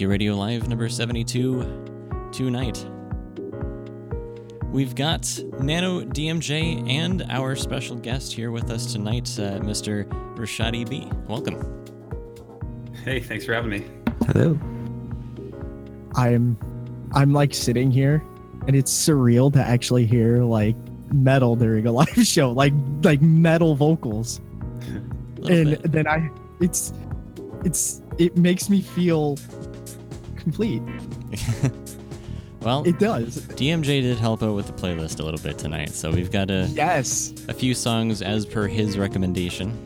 to Radio Live number 72 tonight. We've got Nano DMJ and our special guest here with us tonight, uh, Mr. Rashadi B. Welcome. Hey, thanks for having me. Hello. I'm I'm like sitting here and it's surreal to actually hear like metal during a live show, like like metal vocals. And bit. then I it's it's it makes me feel complete. well, It does. DMJ did help out with the playlist a little bit tonight, so we've got a, Yes. a few songs as per his recommendation.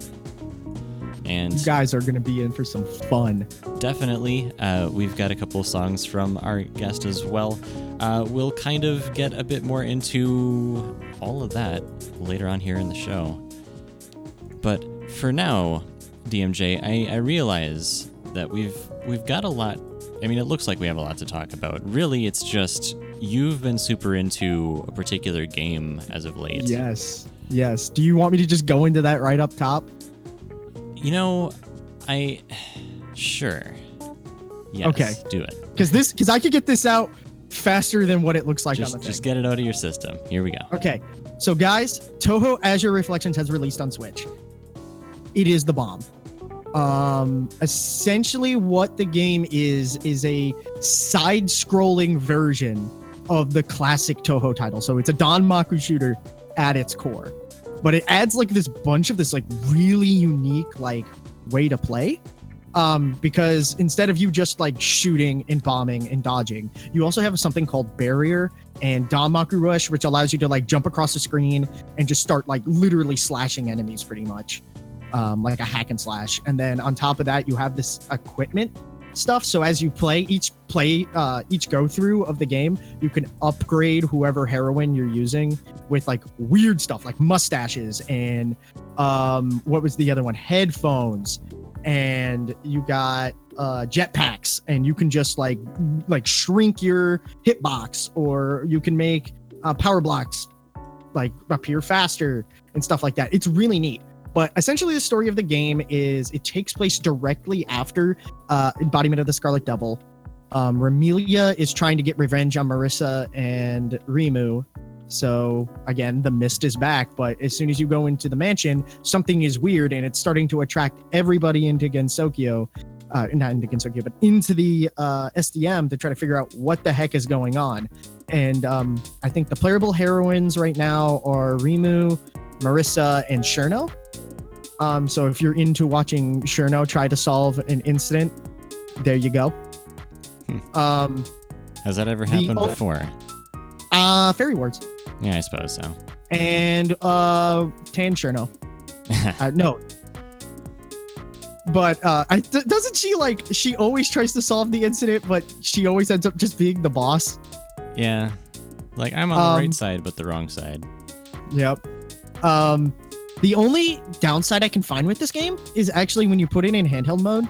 And You guys are gonna be in for some fun. definitely, uh, we've got a couple of songs from our guest as well. Uh, we'll kind of get a bit more into all of that later on here in the show. But for now, DMJ, I, I realize that we've we've got a lot. I mean, it looks like we have a lot to talk about. Really, it's just you've been super into a particular game as of late. Yes. Yes. Do you want me to just go into that right up top? You know, I sure. Yes, Okay. do it. Because this because I could get this out faster than what it looks like just on the just thing. get it out of your system. Here we go. Okay, so guys, Touhou Azure Reflections has released on Switch. It is the bomb. Um, essentially, what the game is is a side-scrolling version of the classic Touhou title. So it's a danmaku shooter at its core, but it adds like this bunch of this like really unique like way to play. Um, because instead of you just like shooting and bombing and dodging, you also have something called barrier and Don Danmaku Rush, which allows you to like jump across the screen and just start like literally slashing enemies pretty much, um, like a hack and slash. And then on top of that, you have this equipment stuff. So as you play each play, uh, each go through of the game, you can upgrade whoever heroine you're using with like weird stuff like mustaches and um, what was the other one? Headphones. And you got uh jetpacks and you can just like like shrink your hitbox or you can make uh, power blocks like appear faster and stuff like that it's really neat but essentially the story of the game is it takes place directly after uh embodiment of the scarlet devil um Remilia is trying to get revenge on Marisa and Reimu so again the mist is back but as soon as you go into the mansion something is weird and it's starting to attract everybody into gensokyo uh, not into Gensokyo, but into the uh, SDM to try to figure out what the heck is going on. And um, I think the playable heroines right now are Reimu, Marisa, and Cirno. Um, so if you're into watching Cirno try to solve an incident, there you go. Hmm. Um, Has that ever happened o- before? uh, Fairy Wars Yeah, I suppose so. and uh, Tan Cirno. Uh, no. But uh, I, th- doesn't she like she always tries to solve the incident, but she always ends up just being the boss. yeah. Like I'm on the Um, right side but the wrong side. Yep. Um, the only downside I can find with this game is actually when you put it in handheld mode.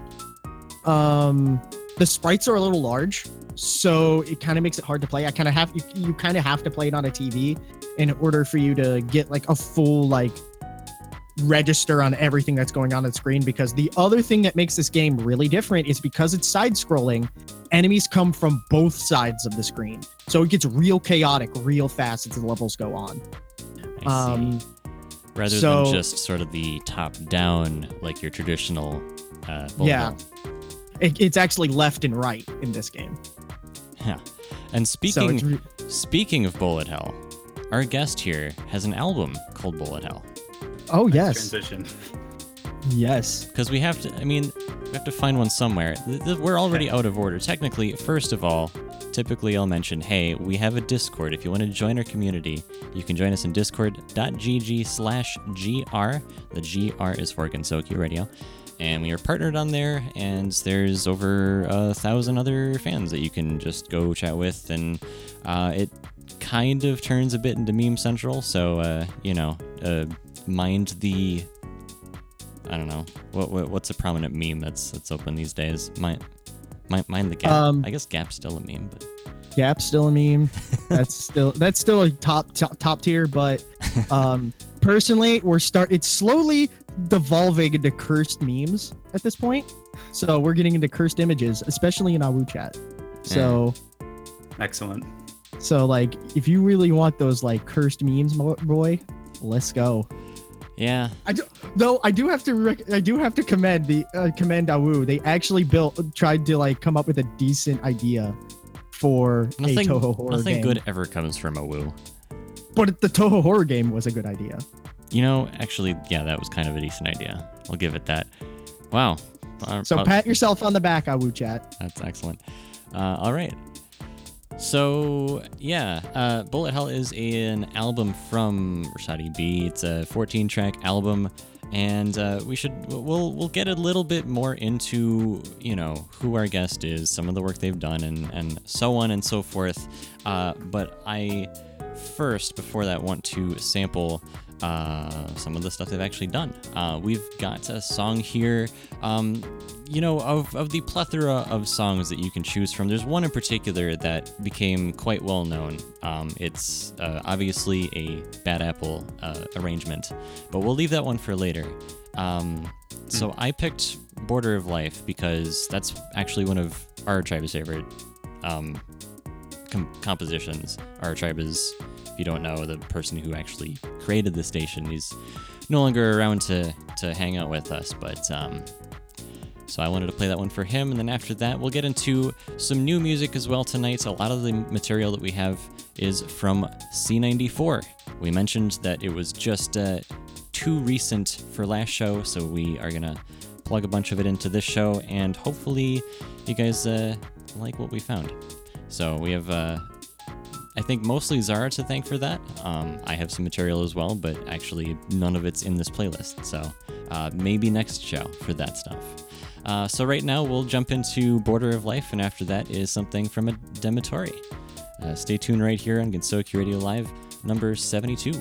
Um, the sprites are a little large, so it kind of makes it hard to play. I kind of have you, you kind of have to play it on a TV in order for you to get like a full like register on everything that's going on on the screen because the other thing that makes this game really different is because it's side scrolling enemies come from both sides of the screen so it gets real chaotic real fast as the levels go on um Rather so- than just sort of the top down like your traditional uh bullet Yeah. it, it's actually left and right in this game Yeah. And speaking it's re- speaking of bullet hell, our guest here has an album called Bullet Hell. oh Nice yes Transition. yes because we have to i mean we have to find one somewhere Th- th- we're already out of order technically first of all typically i'll mention hey we have a discord. If you want to join our community you can join us in discord.gg slash gr the gr is for Gensokyo Radio. And we are partnered on there and there's over a thousand other fans that you can just go chat with and uh, it kind of turns a bit into meme central so uh, you know uh, mind the I don't know what, what what's a prominent meme that's that's open these days. Mind mind, mind the gap. Um, I guess gap's still a meme, but Gap's still a meme. That's still that's still a top top, top tier, but um, personally, we're start. It's slowly devolving into cursed memes at this point. So we're getting into cursed images, especially in AWU chat. So, Excellent. so like, if you really want those like cursed memes, boy, let's go. Yeah. I do, though I do have to, rec- I do have to commend the uh, commend AWU. They actually built, tried to like come up with a decent idea for Nothing, a Touhou horror nothing game. good ever comes from a woo. But the Touhou horror game was a good idea. You know, actually, yeah, that was kind of a decent idea. I'll give it that. Wow. Uh, So uh, pat yourself on the back, AWU chat. That's excellent. Uh, all right. So yeah, uh, Bullet Hell is an album from RichaadEB. It's a 14-track album, and uh, we should we'll we'll get a little bit more into you know who our guest is, some of the work they've done, and and so on and so forth. Uh, but I first, before that, want to sample uh, some of the stuff they've actually done. Uh, we've got a song here, um, you know, of, of the plethora of songs that you can choose from. There's one in particular that became quite well known. Um, it's uh, obviously a Bad Apple uh, arrangement, but we'll leave that one for later. Um, so I picked Border of Life because that's actually one of our tribe's favorite um, com- compositions. Our tribe is, if you don't know, the person who actually created the station. He's no longer around to to hang out with us, but um, so I wanted to play that one for him. And then after that, we'll get into some new music as well tonight. A lot of the material that we have is from C94. We mentioned that it was just uh, too recent for last show, so we are gonna plug a bunch of it into this show, and hopefully, you guys uh, like what we found. So we have, uh, I think, mostly Zara to thank for that. Um, I have some material as well, but actually, none of it's in this playlist. So uh, maybe next show for that stuff. Uh, so right now, we'll jump into Border of Life, and after that is something from a Demetori. Uh, stay tuned right here on Gensokyo Radio Live, number 72.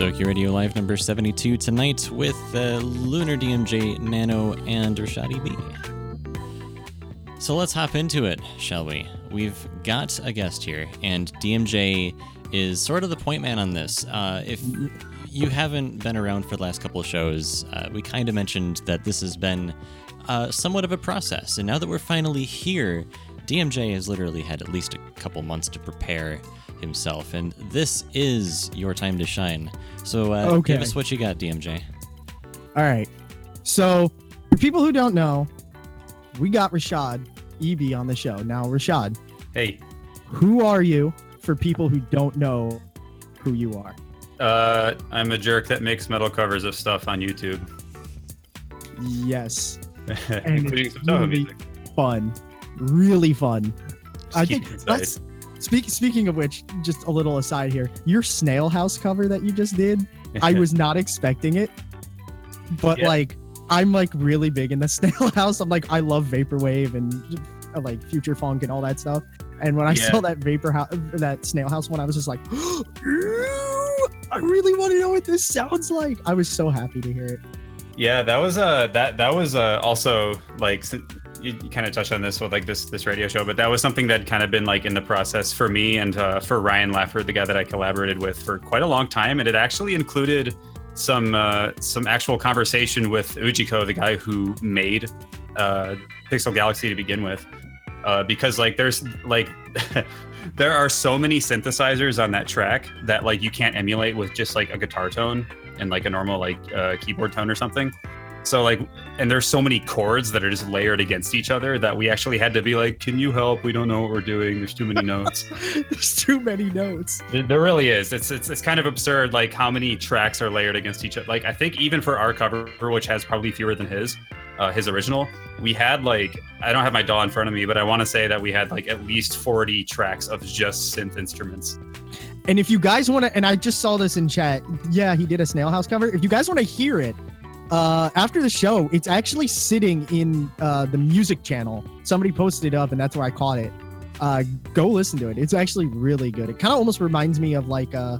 Gensokyo Radio Live number 72 tonight with uh, Lunar DMJ, Nano, and RichaadEB. So let's hop into it, shall we? We've got a guest here, and DMJ is sort of the point man on this. Uh, if you haven't been around for the last couple of shows, uh, we kind of mentioned that this has been uh, somewhat of a process, and now that we're finally here, DMJ has literally had at least a couple months to prepare himself, and this is your time to shine. So uh, Okay. give us what you got, DMJ. All right. So, for people who don't know, we got Rashad EB on the show. Now, Rashad, Hey, who are you for people who don't know who you are? uh, I'm a jerk that makes metal covers of stuff on YouTube, Yes. including it's some Touhou really music. Fun. Really fun. I think keep it let's speak speaking of which, just a little aside here. Your snail house cover that you just did, I was not expecting it. But Yeah. like I'm like really big in the snail house. I'm like I love vaporwave and uh, like future funk and all that stuff. And when I Yeah. saw that vapor house, that snail house one, I was just like, I really want to know what this sounds like. I was so happy to hear it. Yeah, that was uh that that was uh also like you, you kind of touched on this with like this this radio show, but that was something that kind of been like in the process for me and uh, for Ryan Lafford, the guy that I collaborated with for quite a long time, and it actually included some uh, some actual conversation with Ujico, the guy who made uh, Pixel Galaxy to begin with, uh, because like there's like. there are so many synthesizers on that track that like you can't emulate with just like a guitar tone and like a normal like uh, keyboard tone or something. So like, and there's so many chords that are just layered against each other that we actually had to be like, "Can you help? We don't know what we're doing. There's too many notes." There's too many notes. there, there really is. It's, it's it's kind of absurd, like how many tracks are layered against each other. Like I think even for our cover, which has probably fewer than his, uh, his original, we had like I don't have my DAW in front of me, but I want to say that we had like at least 40 tracks of just synth instruments. And if you guys want to, and I just saw this in chat, yeah, he did a snail house cover. If you guys want to hear it, uh, after the show, it's actually sitting in uh, the music channel. Somebody posted it up, and that's where I caught it. Uh, go listen to it. It's actually really good. It kind of almost reminds me of like uh,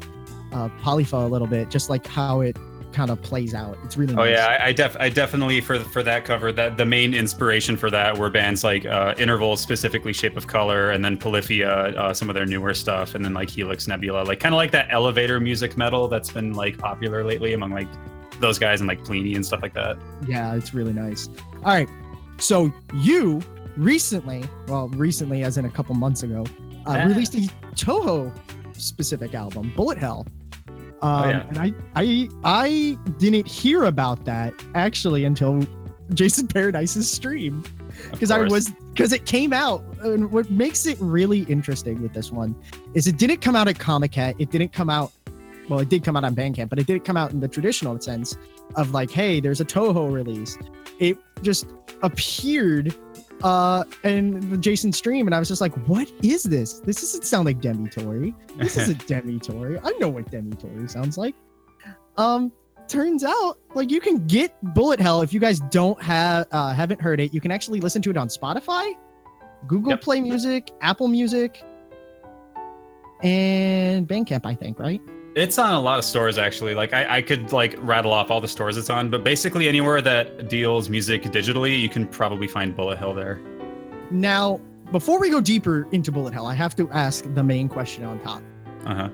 uh, a little bit, just like how it kind of plays out. It's really Oh nice. yeah, I, I def I definitely for for that cover that the main inspiration for that were bands like uh, Interval, specifically Shape of Color, and then Polyphia, uh, some of their newer stuff, and then like Helix Nebula, like kind of like that elevator music metal that's been like popular lately among like those guys and like Plini and stuff like that. Yeah, it's really nice. All right. So you recently, well, recently as in a couple months ago, uh, Yeah. released a Touhou specific album, Bullet Hell. Um, Oh, yeah. And I, I, I didn't hear about that actually until Jason Paradise's stream because I was because it came out. And what makes it really interesting with this one is it didn't come out at Comiket. It didn't come out. Well, it did come out on Bandcamp, but it didn't come out in the traditional sense of like, hey, there's a Touhou release. It just appeared uh in the Jason stream, and I was just like, what is this? This doesn't sound like Demetori. This isn't Demetori. I know what Demetori sounds like. Um, turns out like you can get Bullet Hell if you guys don't have uh, haven't heard it. You can actually listen to it on Spotify, Google Yep. Play Music, Apple Music, and Bandcamp. I think right. It's on a lot of stores actually. Like I, I could like rattle off all the stores it's on, but basically anywhere that deals music digitally, you can probably find Bullet Hell there. Now, before we go deeper into Bullet Hell, I have to ask the main question on top. Uh huh.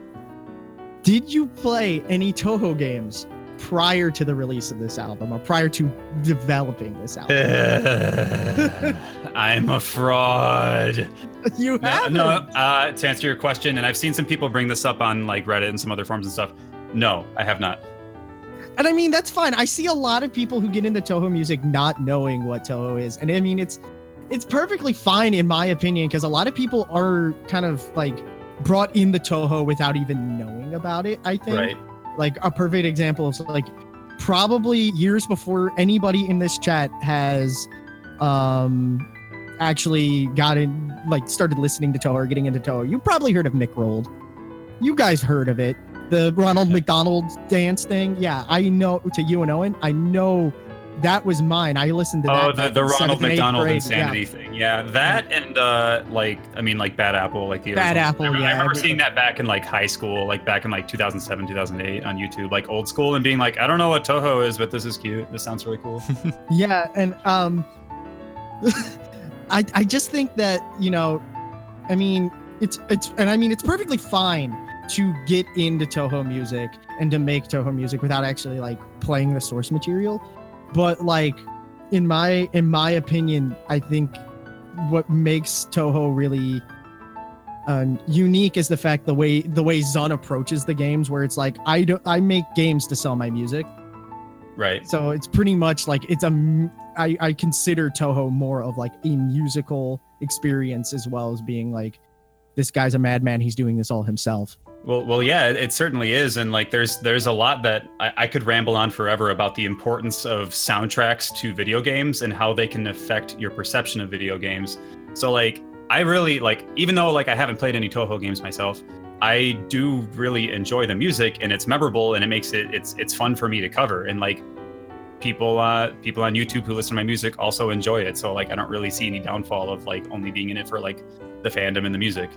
Did you play any Touhou games prior to the release of this album or prior to developing this album? I'm a fraud. you No, have no uh, to answer your question, and I've seen some people bring this up on like Reddit and some other forums and stuff. No, I have not. And I mean, that's fine. I see a lot of people who get into Touhou music not knowing what Touhou is. And I mean, it's it's perfectly fine in my opinion because a lot of people are kind of like brought in the Touhou without even knowing about it, I think. Right. Like a perfect example of like probably years before anybody in this chat has um actually gotten like started listening to Touhou or getting into Touhou. You probably heard of Mick Rolled. You guys heard of it. The Ronald McDonald dance thing. Yeah, I know to you and Owen, I know that was mine. I listened to that. Oh, the, the Ronald seventh and eighth McDonald grade. insanity thing. Yeah, that and uh, like I mean, like Bad Apple, like the Bad Apple, I, remember- yeah, I remember everything. seeing that back in like high school, like back in like 2007, 2008 on YouTube, like old school, and being like, I don't know what Touhou is, but this is cute. This sounds really cool. Yeah, yeah and um, I I just think that you know, I mean, it's it's and I mean it's perfectly fine to get into Touhou music and to make Touhou music without actually like playing the source material, but like in my in my opinion, I think what makes Touhou really um, unique is the fact the way the way Zun approaches the games, where it's like I don't I make games to sell my music, right. so it's pretty much like it's a I, I consider Touhou more of like a musical experience as well as being like this guy's a madman. He's doing this all himself. Well, well, yeah, it certainly is, and like, there's there's a lot that I, I could ramble on forever about the importance of soundtracks to video games and how they can affect your perception of video games. So, like, I really like, even though like I haven't played any Touhou games myself, I do really enjoy the music, and it's memorable, and it makes it it's it's fun for me to cover, and like, people uh people on YouTube who listen to my music also enjoy it. So, like, I don't really see any downfall of like only being in it for like the fandom and the music.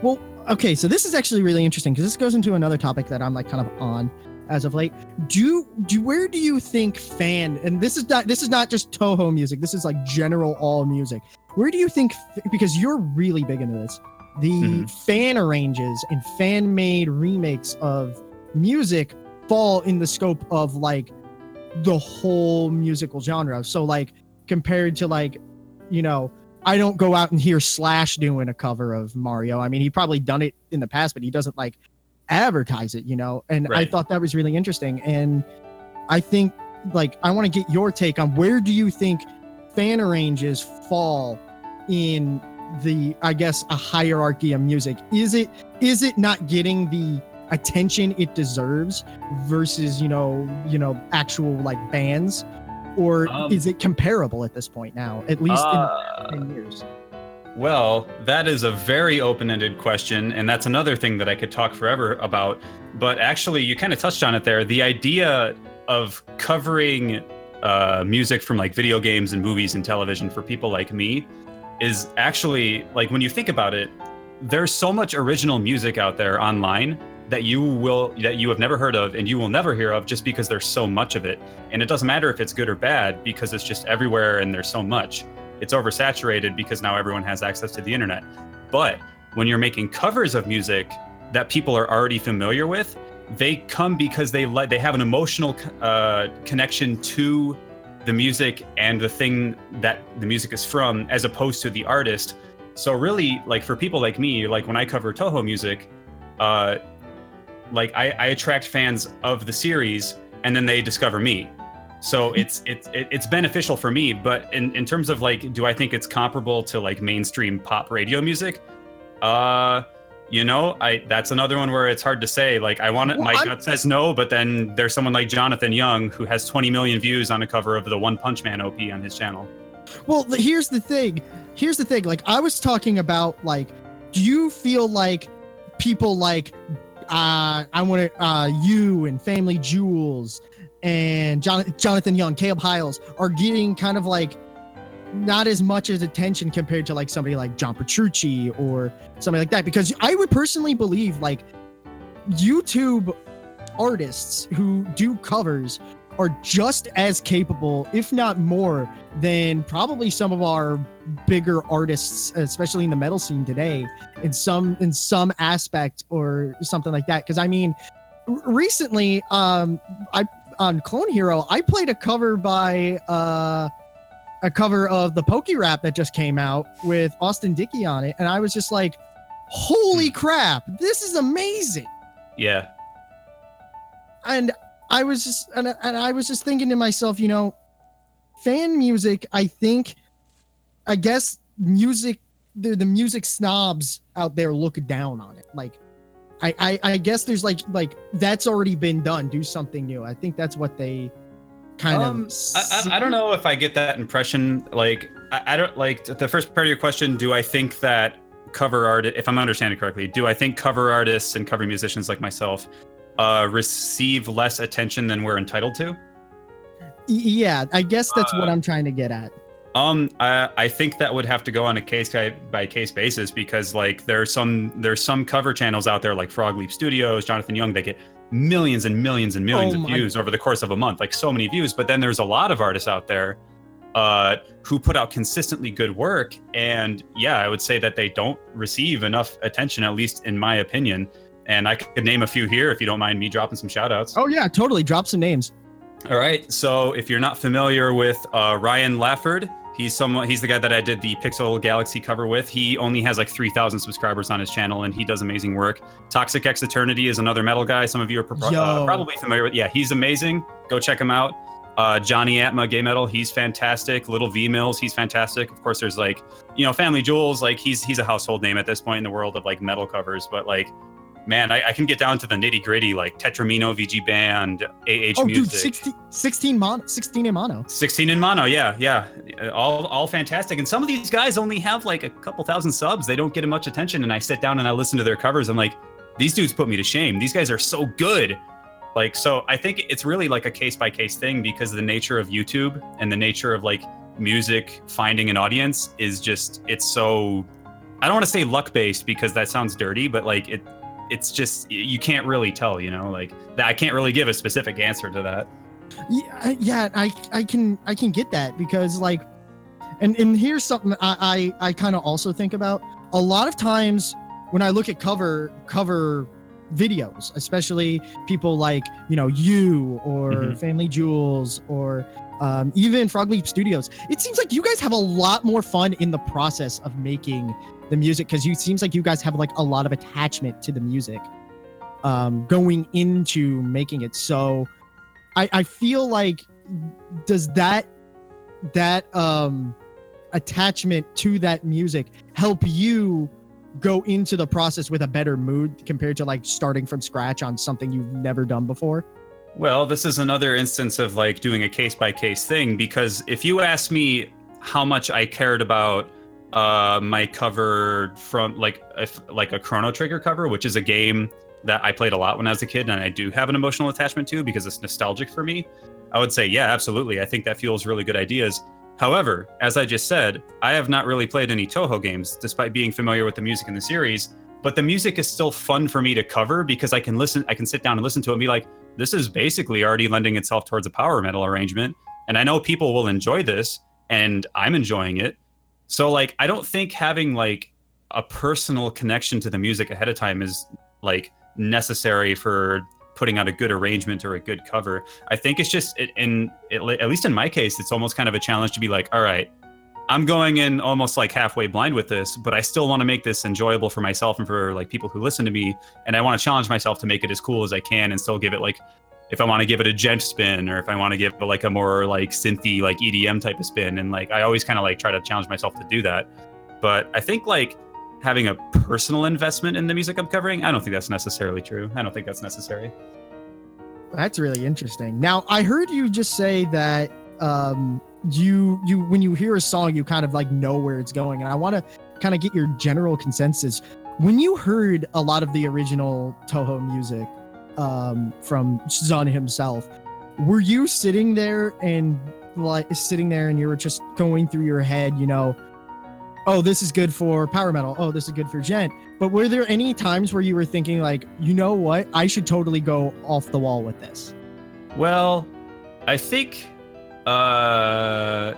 Well, okay, so this is actually really interesting because this goes into another topic that I'm like kind of on as of late. Do do where do you think fan and this is not this is not just Touhou music. This is like general all music. Where do you think because you're really big into this, the Mhm. fan arranges and fan made remakes of music fall in the scope of like the whole musical genre. So like compared to like, you know, I don't go out and hear Slash doing a cover of Mario. I mean, he probably done it in the past, but he doesn't like advertise it, you know. And I thought that was really interesting. And I think like I want to get your take on where do you think fan arranges fall in the I guess a hierarchy of music? Is it is it not getting the attention it deserves versus you know you know actual like bands or Um, is it comparable at this point now at least Uh, in 10 years Well, that is a very open ended question. And that's another thing that I could talk forever about. But actually, you kind of touched on it there. The idea of covering uh, music from like video games and movies and television for people like me is actually like when you think about it, there's so much original music out there online that you will that you have never heard of and you will never hear of just because there's so much of it and it doesn't matter if it's good or bad because it's just everywhere and there's so much it's oversaturated because now everyone has access to the internet. But when you're making covers of music that people are already familiar with, they come because they let they have an emotional uh, connection to the music and the thing that the music is from, as opposed to the artist. So really, like for people like me, like when I cover Touhou music, uh, like I, I attract fans of the series, and then they discover me. So it's it's it's beneficial for me but in in terms of like do i think it's comparable to like mainstream pop radio music? Uh you know i that's another one where it's hard to say. Like i want it Well, my I'm- gut says no but then there's someone like jonathan young who has 20 million views on a cover of the one punch man op on his channel. Well, here's the thing. Here's the thing. Like I was talking about like do you feel like people like uh I want to uh you and FamilyJules and John, Jonathan Young, Caleb Hyles are getting kind of like not as much as attention compared to like somebody like John Petrucci or something like that. Because I would personally believe like YouTube artists who do covers are just as capable, if not more, than probably some of our bigger artists, especially in the metal scene today, in some in some aspect or something like that. Because I mean, recently, um, I on Clone Hero, I played a cover by uh, a cover of the Pokey Rap that just came out with Austin Dickey on it, and I was just like, "Holy crap, this is amazing!" yeah and I was just and, and I was just thinking to myself, you know, fan music. I think, I guess music, the the music snobs out there look down on it. Like, I I, I guess there's like like that's already been done. Do something new. I think that's what they kind Um, of. I, I, I don't know if I get that impression. Like, I, I don't like the first part of your question. Do I think that cover art, if I'm understanding correctly, do I think cover artists and cover musicians like myself uh, receive less attention than we're entitled to? yeah, I guess that's what Uh, I'm trying to get at. Um, I, I think that would have to go on a case by, case basis because like there's some there's some cover channels out there like Frog Leap Studios, Jonathan Young, they get millions and millions and millions Oh of views over the course of a month, like so many views. But then there's a lot of artists out there uh, who put out consistently good work, and yeah, I would say that they don't receive enough attention, at least in my opinion. And I could name a few here if you don't mind me dropping some shout outs. Oh yeah, totally. Drop some names. All right. So if you're not familiar with uh, Ryan Lafford, he's someone. He's the guy that I did the Pixel Galaxy cover with. He only has like 3,000 subscribers on his channel, and he does amazing work. Toxic X Eternity is another metal guy. Some of you are pro- uh, probably familiar with. Yeah, he's amazing. Go check him out. Uh, Johnny Atma, gay metal, he's fantastic. Little V Mills, he's fantastic. Of course, there's like, you know, FamilyJules, like he's he's a household name at this point in the world of like metal covers. But like, man, I, I can get down to the nitty gritty, like Tetramino, VG Band, AH Oh, Music. dude, 16, 16 mono, 16 in mono. 16 in mono, yeah, yeah, all all fantastic. And some of these guys only have like a couple thousand subs. They don't get much attention. And I sit down and I listen to their covers. I'm like, these dudes put me to shame. These guys are so good. Like, so I think it's really like a case by case thing because of the nature of YouTube and the nature of like music finding an audience is just it's so. I don't want to say luck based because that sounds dirty, but like it, it's just you can't really tell. You know, like that. I can't really give a specific answer to that. Yeah, I- yeah, I I can I can get that because like, and and here's something I I, I kind of also think about. A lot of times when I look at cover cover videos, especially people like you know you or Mhm. FamilyJules or um, even Frog Leap Studios, it seems like you guys have a lot more fun in the process of making the music because you seems like you guys have like a lot of attachment to the music um, going into making it. So I, I feel like does that that um attachment to that music help you go into the process with a better mood compared to like starting from scratch on something you've never done before? Well, this is another instance of like doing a case by case thing because if you ask me how much I cared about uh my cover from like like a Chrono Trigger cover, which is a game that I played a lot when I was a kid and I do have an emotional attachment to because it's nostalgic for me, I would say yeah, absolutely. I think that fuels really good ideas. However, as I just said, I have not really played any Touhou games despite being familiar with the music in the series, but the music is still fun for me to cover because I can listen I can sit down and listen to it and be like this is basically already lending itself towards a power metal arrangement and i know people will enjoy this and i'm enjoying it so like i don't think having like a personal connection to the music ahead of time is like necessary for putting out a good arrangement or a good cover. I think it's just it, in it, at least in my case it's almost kind of a challenge to be like all right i'm going in almost like halfway blind with this but i still want to make this enjoyable for myself and for like people who listen to me and I want to challenge myself to make it as cool as I can and still give it like if I want to give it a djent spin or if I want to give it like a more like synthy like EDM type of spin and like I always kind of like try to challenge myself to do that. But I think like having a personal investment in the music I'm covering, I don't think that's necessarily true. I don't think that's necessary. That's really interesting. Now, I heard you just say that um, you you when you hear a song, you kind of like know where it's going, and I want to kind of get your general consensus. When you heard a lot of the original Touhou music um, from Zun himself, were you sitting there and like sitting there and you were just going through your head, you know, oh, this is good for power metal. Oh, this is good for djent. But were there any times where you were thinking like, you know what, I should totally go off the wall with this? Well, I think uh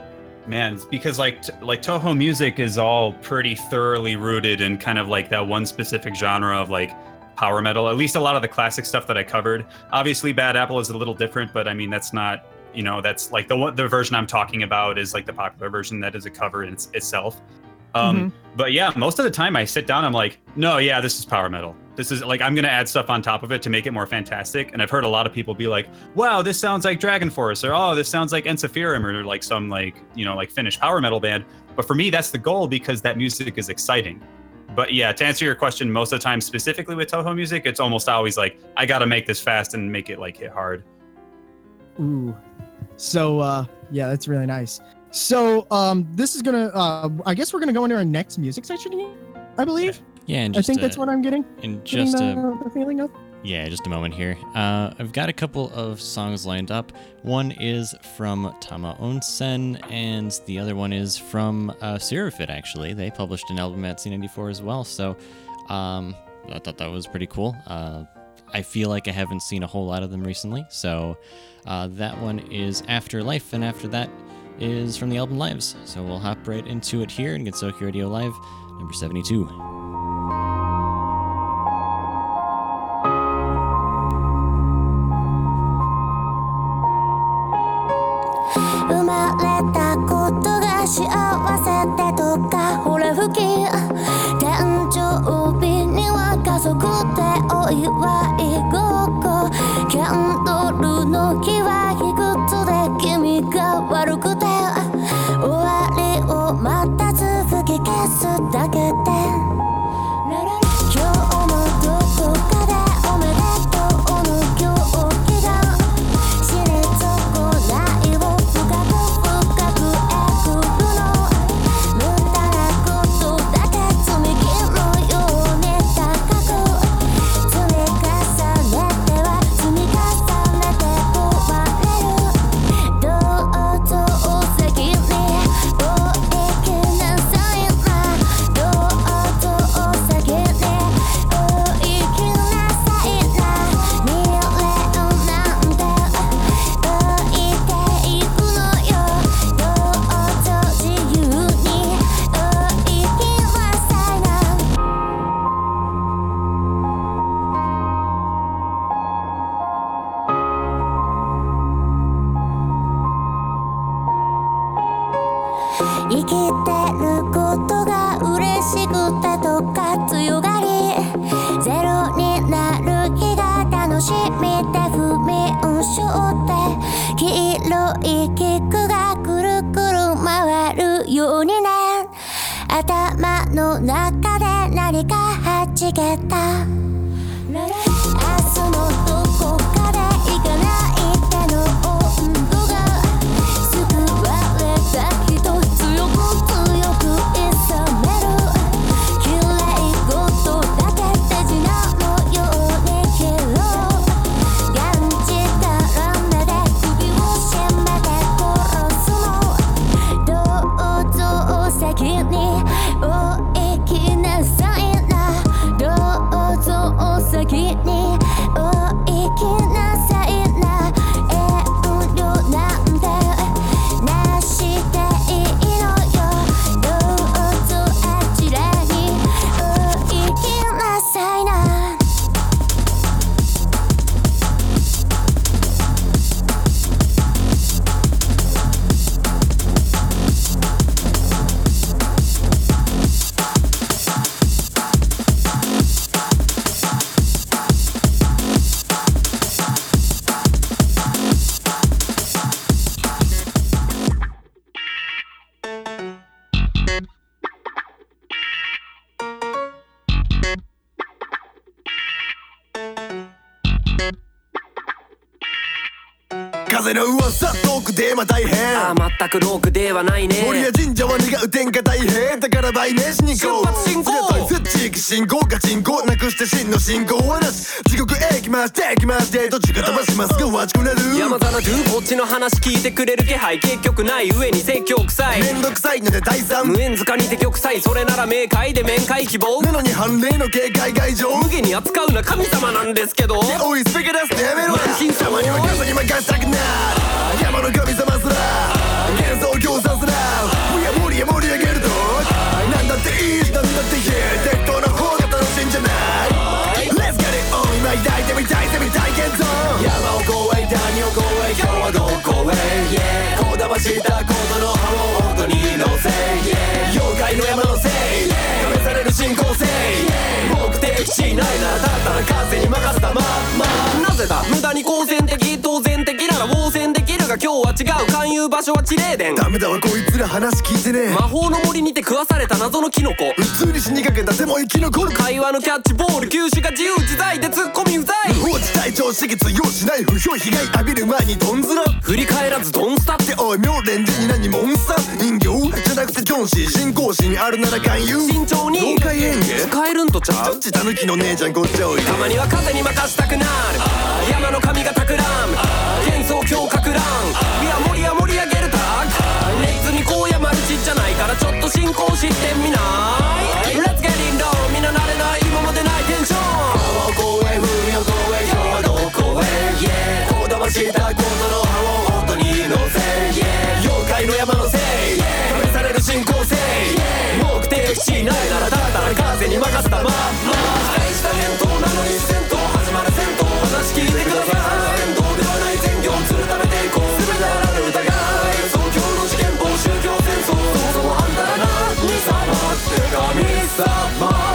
man, because like like Touhou music is all pretty thoroughly rooted in kind of like that one specific genre of like power metal. At least a lot of the classic stuff that I covered. Obviously, Bad Apple is a little different, but I mean that's not you know that's like the the version I'm talking about is like the popular version that is a cover in its, itself. Um, But yeah, most of the time I sit down, I'm like, no, yeah, this is power metal. This is like I'm gonna add stuff on top of it to make it more fantastic. And I've heard a lot of people be like, wow, this sounds like Dragon Force, or oh, this sounds like Encephalum, or like some like you know like Finnish power metal band. But for me, that's the goal because that music is exciting. But yeah, to answer your question, most of the time, specifically with Touhou music, it's almost always like I gotta make this fast and make it like hit hard. Ooh. So uh yeah, that's really nice. So um this is gonna uh I guess we're gonna go into our next music section here, I believe. Yeah, and I think uh, that's what I'm getting. and getting just the, uh, the feeling of. Yeah, just a moment here. Uh, I've got a couple of songs lined up. One is from Tama Onsen, and the other one is from uh, actually. They published an album at C94 as well, so um, I thought that was pretty cool. Uh, I feel like I haven't seen a whole lot of them recently, so uh, that one is Afterlife, and after that is from the album Lives. So we'll hop right into it here in Gensokyo Radio Live, number 72. れたことが幸せってとか？ほれ吹き誕生日には家族でお祝い。風の噂トークテーマ大変。ああ全くロークではないね。森や神社は願う天下大変だから売名しに行こう。出発進行。地域信号が人口なくして真の信号はなし地獄へ行きまして行きましてどっちが飛ばします。がお待ちくれる。山田のドゥこっちの話聞いてくれる気配結局ない上に説教臭い。めんどくさいので第三無縁塚にて玉砕それなら明快で面会希望。なのに判例の警戒外情無下に扱うな神様なんですけど。おいスピーカー出す。のやめろ。満身創たまには風に任したくなる山の神様すら幻想協賛すら無や無理や盛り上げるとなんだっていいなんだっていい適当な方が楽しいんじゃない Let's get it on 今抱いてみたいセミ体験ゾーン山を越え谷を越え今日はどこへ Yeah こだましたことの葉を音に乗せ Yeah 妖怪の山のせい試される進行性目的地ないならだったら風に任せたまんまなぜだ無駄に好戦的当然 to go. 所は地霊殿ダメだわこいつら話聞いてねえ。魔法の森にて食わされた謎のキノコ。普通に死にかけたでも生き残る会話のキャッチボール球種が自由自在でツッコミうざい放置体調刺激通用しない不評被害浴びる前にドンズラっ振り返らずドンスタって。ておい妙蓮寺に何モンスター人形じゃなくてキョンシー。信仰心あるなら勧誘。慎重に。妖怪演芸使えるんとちゃう？ちょっちたぬきの姉ちゃんこっちおい。でたまには風に任したくなる。山の神が企む。幻想狂かく乱らちょっと進行してみない？Let's get in low みんな慣れない今までないテンションこうへ風よこへ今日はどこへ Yeah こだました。ことの葉を音に乗せ。Yeah 妖怪の山のせい。試される進行性。Yeah 目的地ないならだったら風に任せたまんま。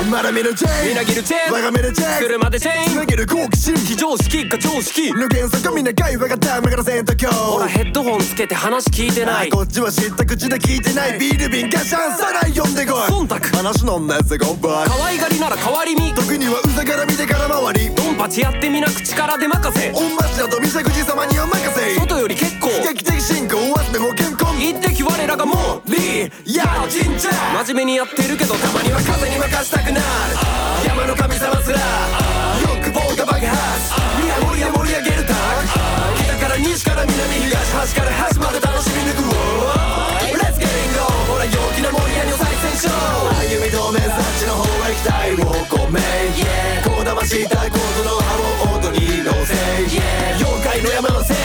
まだ見るチェみイなぎるチェーン我が目でチェイ車でチェーンつなげる好奇心非常識か常識の原則みんな会話がダメからせんと今日ほらヘッドホンつけて話聞いてないこっちは知った口で聞いてないビール瓶ガシャンさらい読んでこい忖度話のんなやつゴンバイ可愛がりなら代わりに時にはうざから見てから回りドンパチやってみなく力で任せ御柱と未釈寺様にお任せ外より結構劇的進行はでも健康一滴我らがもうリーヤー神社真面目にやってるけどたまには風に任したくなる。山の神様すら。欲望が爆発いや盛り上盛り上げるタッ北から西から南東端から端まで楽しみ抜く Let's get in go ほら陽気な盛り上げの最先勝歩み止めさっちの方へ期待を込め Yeah こだましたことの葉を音に乗せ。Yeah 妖怪の山のせい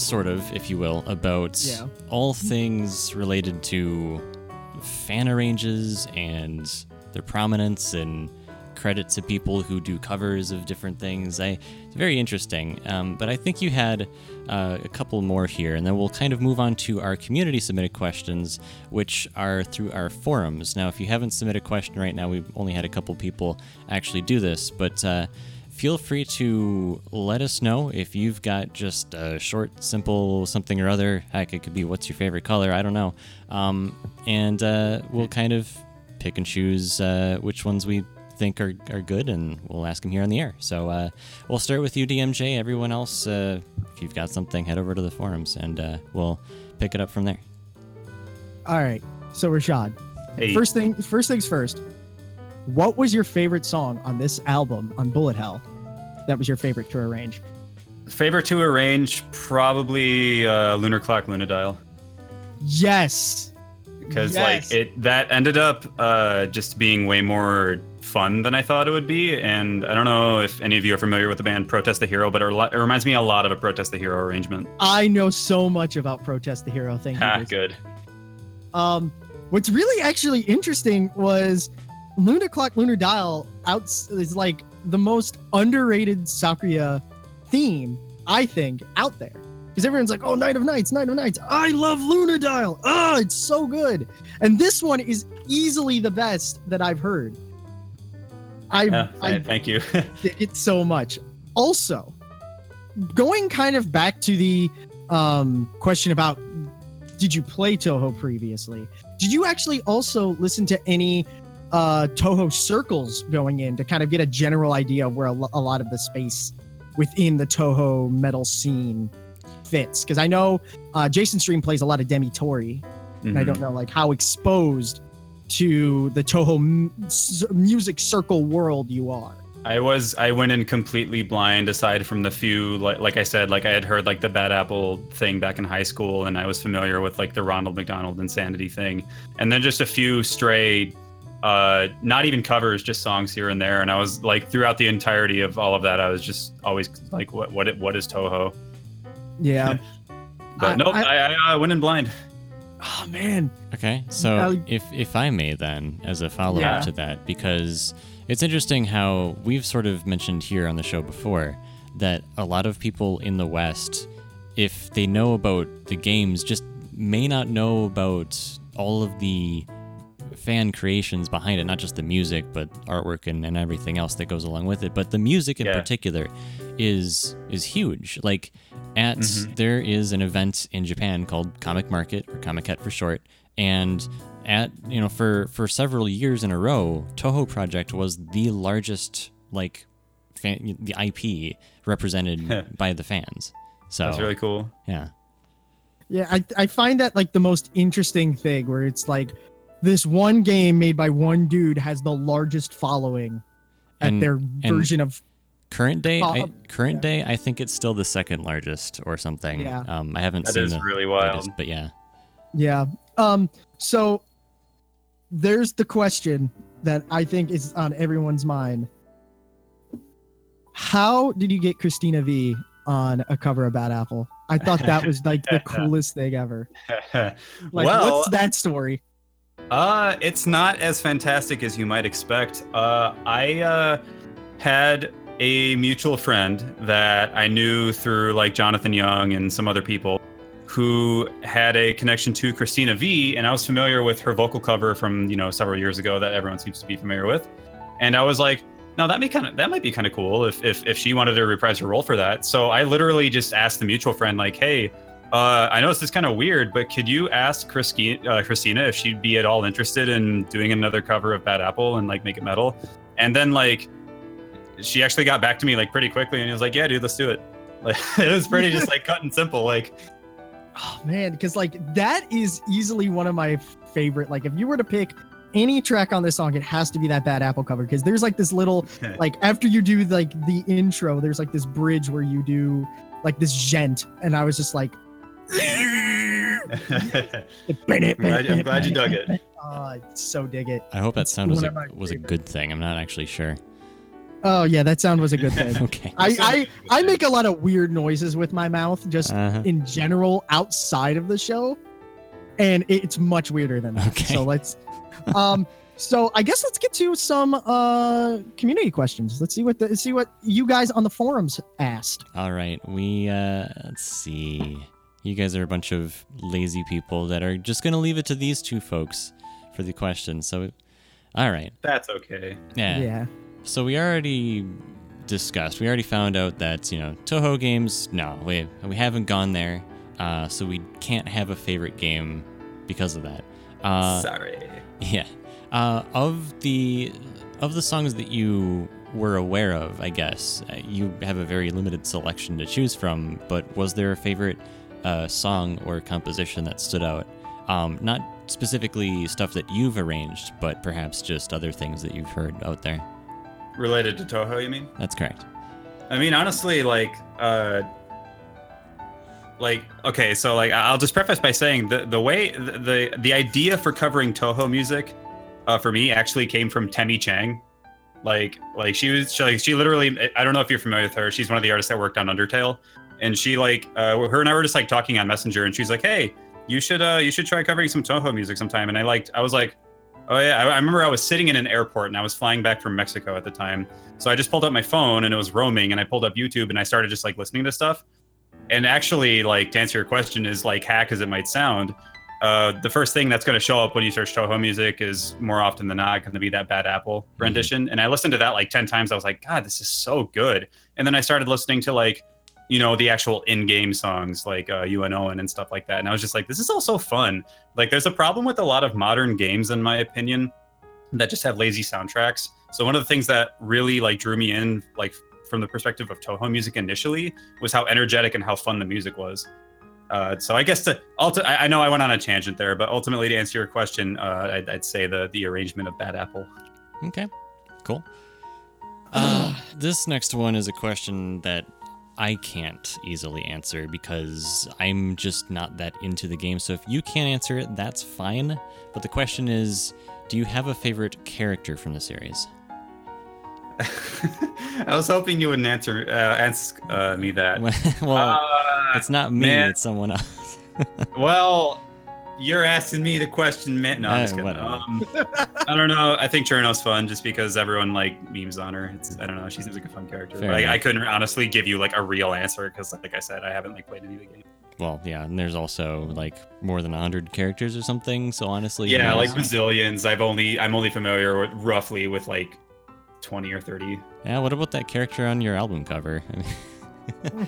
sort of, if you will, about Yeah. all things related to fan arranges and their prominence and credit to people who do covers of different things. I, it's very interesting. Um, but I think you had uh, a couple more here, and then we'll kind of move on to our community submitted questions, which are through our forums. Now, if you haven't submitted a question right now, we've only had a couple people actually do this, but. Uh, Feel free to let us know if you've got just a short, simple something or other. Heck, it could be what's your favorite color. I don't know. Um, and uh, we'll kind of pick and choose uh, which ones we think are, are good, and we'll ask them here on the air. So uh, we'll start with you, DMJ. Everyone else, uh, if you've got something, head over to the forums, and uh, we'll pick it up from there. All right. So Richaad, Hey. first thing first things first. What was your favorite song on this album on Bullet Hell? That was your favorite to arrange. Favorite to arrange, probably uh, Lunar Clock Lunadial. Yes. because Yes. like it that ended up uh, just being way more fun than I thought it would be. And I don't know if any of you are familiar with the band Protest the Hero, but it, reminds me a lot of a Protest the Hero arrangement. I know so much about Protest the Hero. Thank you. Ah, Bruce. good. Um, what's really actually interesting was Lunar Clock Lunar Dial out is like the most underrated Sakuya theme I think out there because everyone's like, "Oh, Night of Nights, Night of Nights." I love Lunar Dial. Oh, it's so good. And this one is easily the best that I've heard. I I thank you. dig it so much. Also, going kind of back to the um, question about did you play Touhou previously? Did you actually also listen to any uh, Touhou circles going in to kind of get a general idea of where a, lo- a lot of the space within the Touhou metal scene fits? Because I know uh, Jason Stream plays a lot of Demetori, and I Mhm. don't know like how exposed to the Touhou m- s- music circle world you are. I was I went in completely blind aside from the few like like I said like I had heard like the Bad Apple thing back in high school and I was familiar with like the Ronald McDonald Insanity thing and then just a few stray uh not even covers just songs here and there and I was like throughout the entirety of all of that I was just always like what what what is Touhou Yeah. But I- nope, I- I, I, uh, went in blind. Oh man. Okay, so Uh, if if I may then, as a follow up Yeah. to that, because it's interesting how we've sort of mentioned here on the show before that a lot of people in the West, if they know about the games, just may not know about all of the fan creations behind it, not just the music, but artwork and, and everything else that goes along with it. But the music in Yeah. particular is is huge. Like at mm-hmm. there is an event in Japan called Comic Market or Comiket for short, and at you know for for several years in a row, Touhou Project was the largest like fan, the IP represented by the fans. So That's really cool. yeah. Yeah, I, I find that like the most interesting thing where it's like this one game made by one dude has the largest following at And- their and- version of Current day, I, current yeah. day, I think it's still the second largest or something. Yeah. Um, I haven't That seen is the really wild. latest, but yeah. yeah. Um so there's the question that I think is on everyone's mind. How did you get Cristina Vee on a cover of Bad Apple? I thought that was like the coolest thing ever. Like well, what's that story? Uh, it's not as fantastic as you might expect. Uh, I uh, had a mutual friend that I knew through like Jonathan Young and some other people who had a connection to Cristina Vee, and I was familiar with her vocal cover from you know several years ago that everyone seems to be familiar with, and I was like, no, that may kind of that might be kind of cool if if if she wanted to reprise her role for that. So I literally just asked the mutual friend like, hey. Uh, I know this is kind of weird, but could you ask Christi- uh, Cristina if she'd be at all interested in doing another cover of Bad Apple and like make it metal? And then like, she actually got back to me like pretty quickly, and he was like, "Yeah, dude, let's do it." Like, it was pretty just like cut and simple. Like, Oh man, because like that is easily one of my favorite. Like if you were to pick any track on this song, it has to be that Bad Apple cover. Because there's like this little like after you do like the intro, there's like this bridge where you do like this djent, and I was just like, I'm glad, I'm glad you dug it. Oh, I so dig it. I hope that sound was a, was a good thing. I'm not actually sure. Oh yeah, that sound was a good thing. Okay. I, I I make a lot of weird noises with my mouth just Uh-huh. in general outside of the show, and it's much weirder than that. Okay. So let's, um, so I guess let's get to some uh community questions. Let's see what the see what you guys on the forums asked. All right. We uh let's see. You guys are a bunch of lazy people that are just gonna leave it to these two folks for the question. So, all right. That's okay. Yeah. Yeah. So we already discussed. We already found out that you know Touhou games. No, we we haven't gone there. Uh, so we can't have a favorite game because of that. Uh, Sorry. Yeah. Uh, of the of the songs that you were aware of, I guess uh, you have a very limited selection to choose from. But was there a favorite uh, song or composition that stood out? Um, not specifically stuff that you've arranged, but perhaps just other things that you've heard out there. Related to Touhou, you mean? That's correct. I mean, honestly, like, uh, like, okay, so like, I'll just preface by saying the the way the the, the idea for covering Touhou music, uh, for me actually came from Temmie Chang. Like, like she was, she, like, she literally, I don't know if you're familiar with her. She's one of the artists that worked on Undertale, and she like, uh, her and I were just like talking on Messenger, and she's like, hey, you should, uh, you should try covering some Touhou music sometime. And I liked, I was like, oh yeah, I, I remember I was sitting in an airport and I was flying back from Mexico at the time. So I just pulled up my phone and it was roaming and I pulled up YouTube and I started just like listening to stuff. And actually, like to answer your question, is like hack as it might sound, uh, the first thing that's going to show up when you search Touhou music is more often than not going to be that Bad Apple rendition. And I listened to that like 10 times. I was like, God, this is so good. And then I started listening to like, you know, the actual in game songs like uh, UNO and stuff like that. And I was just like, this is all so fun. Like, there's a problem with a lot of modern games, in my opinion, that just have lazy soundtracks. So one of the things that really like drew me in, like from the perspective of Touhou music initially, was how energetic and how fun the music was. Uh, so I guess to ulti- I I know I went on a tangent there, but ultimately to answer your question, uh, I'd, I'd say the the arrangement of Bad Apple. Okay, cool. Uh, this next one is a question that I can't easily answer because I'm just not that into the game. So if you can't answer it, that's fine. But the question is, do you have a favorite character from the series? I was hoping you wouldn't answer uh, ask uh, me that. well, Uh, it's not me. man. It's someone else. Well, you're asking me the question, man. No, I'm Eh, just kidding. Um, I don't know. I think Cirno's fun just because everyone like memes on her. It's I don't know. She seems like a fun character. Fair but I, I couldn't honestly give you like a real answer because, like I said, I haven't like played any of the games. well, yeah, and there's also like more than hundred characters or something. So honestly, Yeah, like bazillions. I've only I'm only familiar with roughly with like twenty or thirty. yeah. What about that character on your album cover?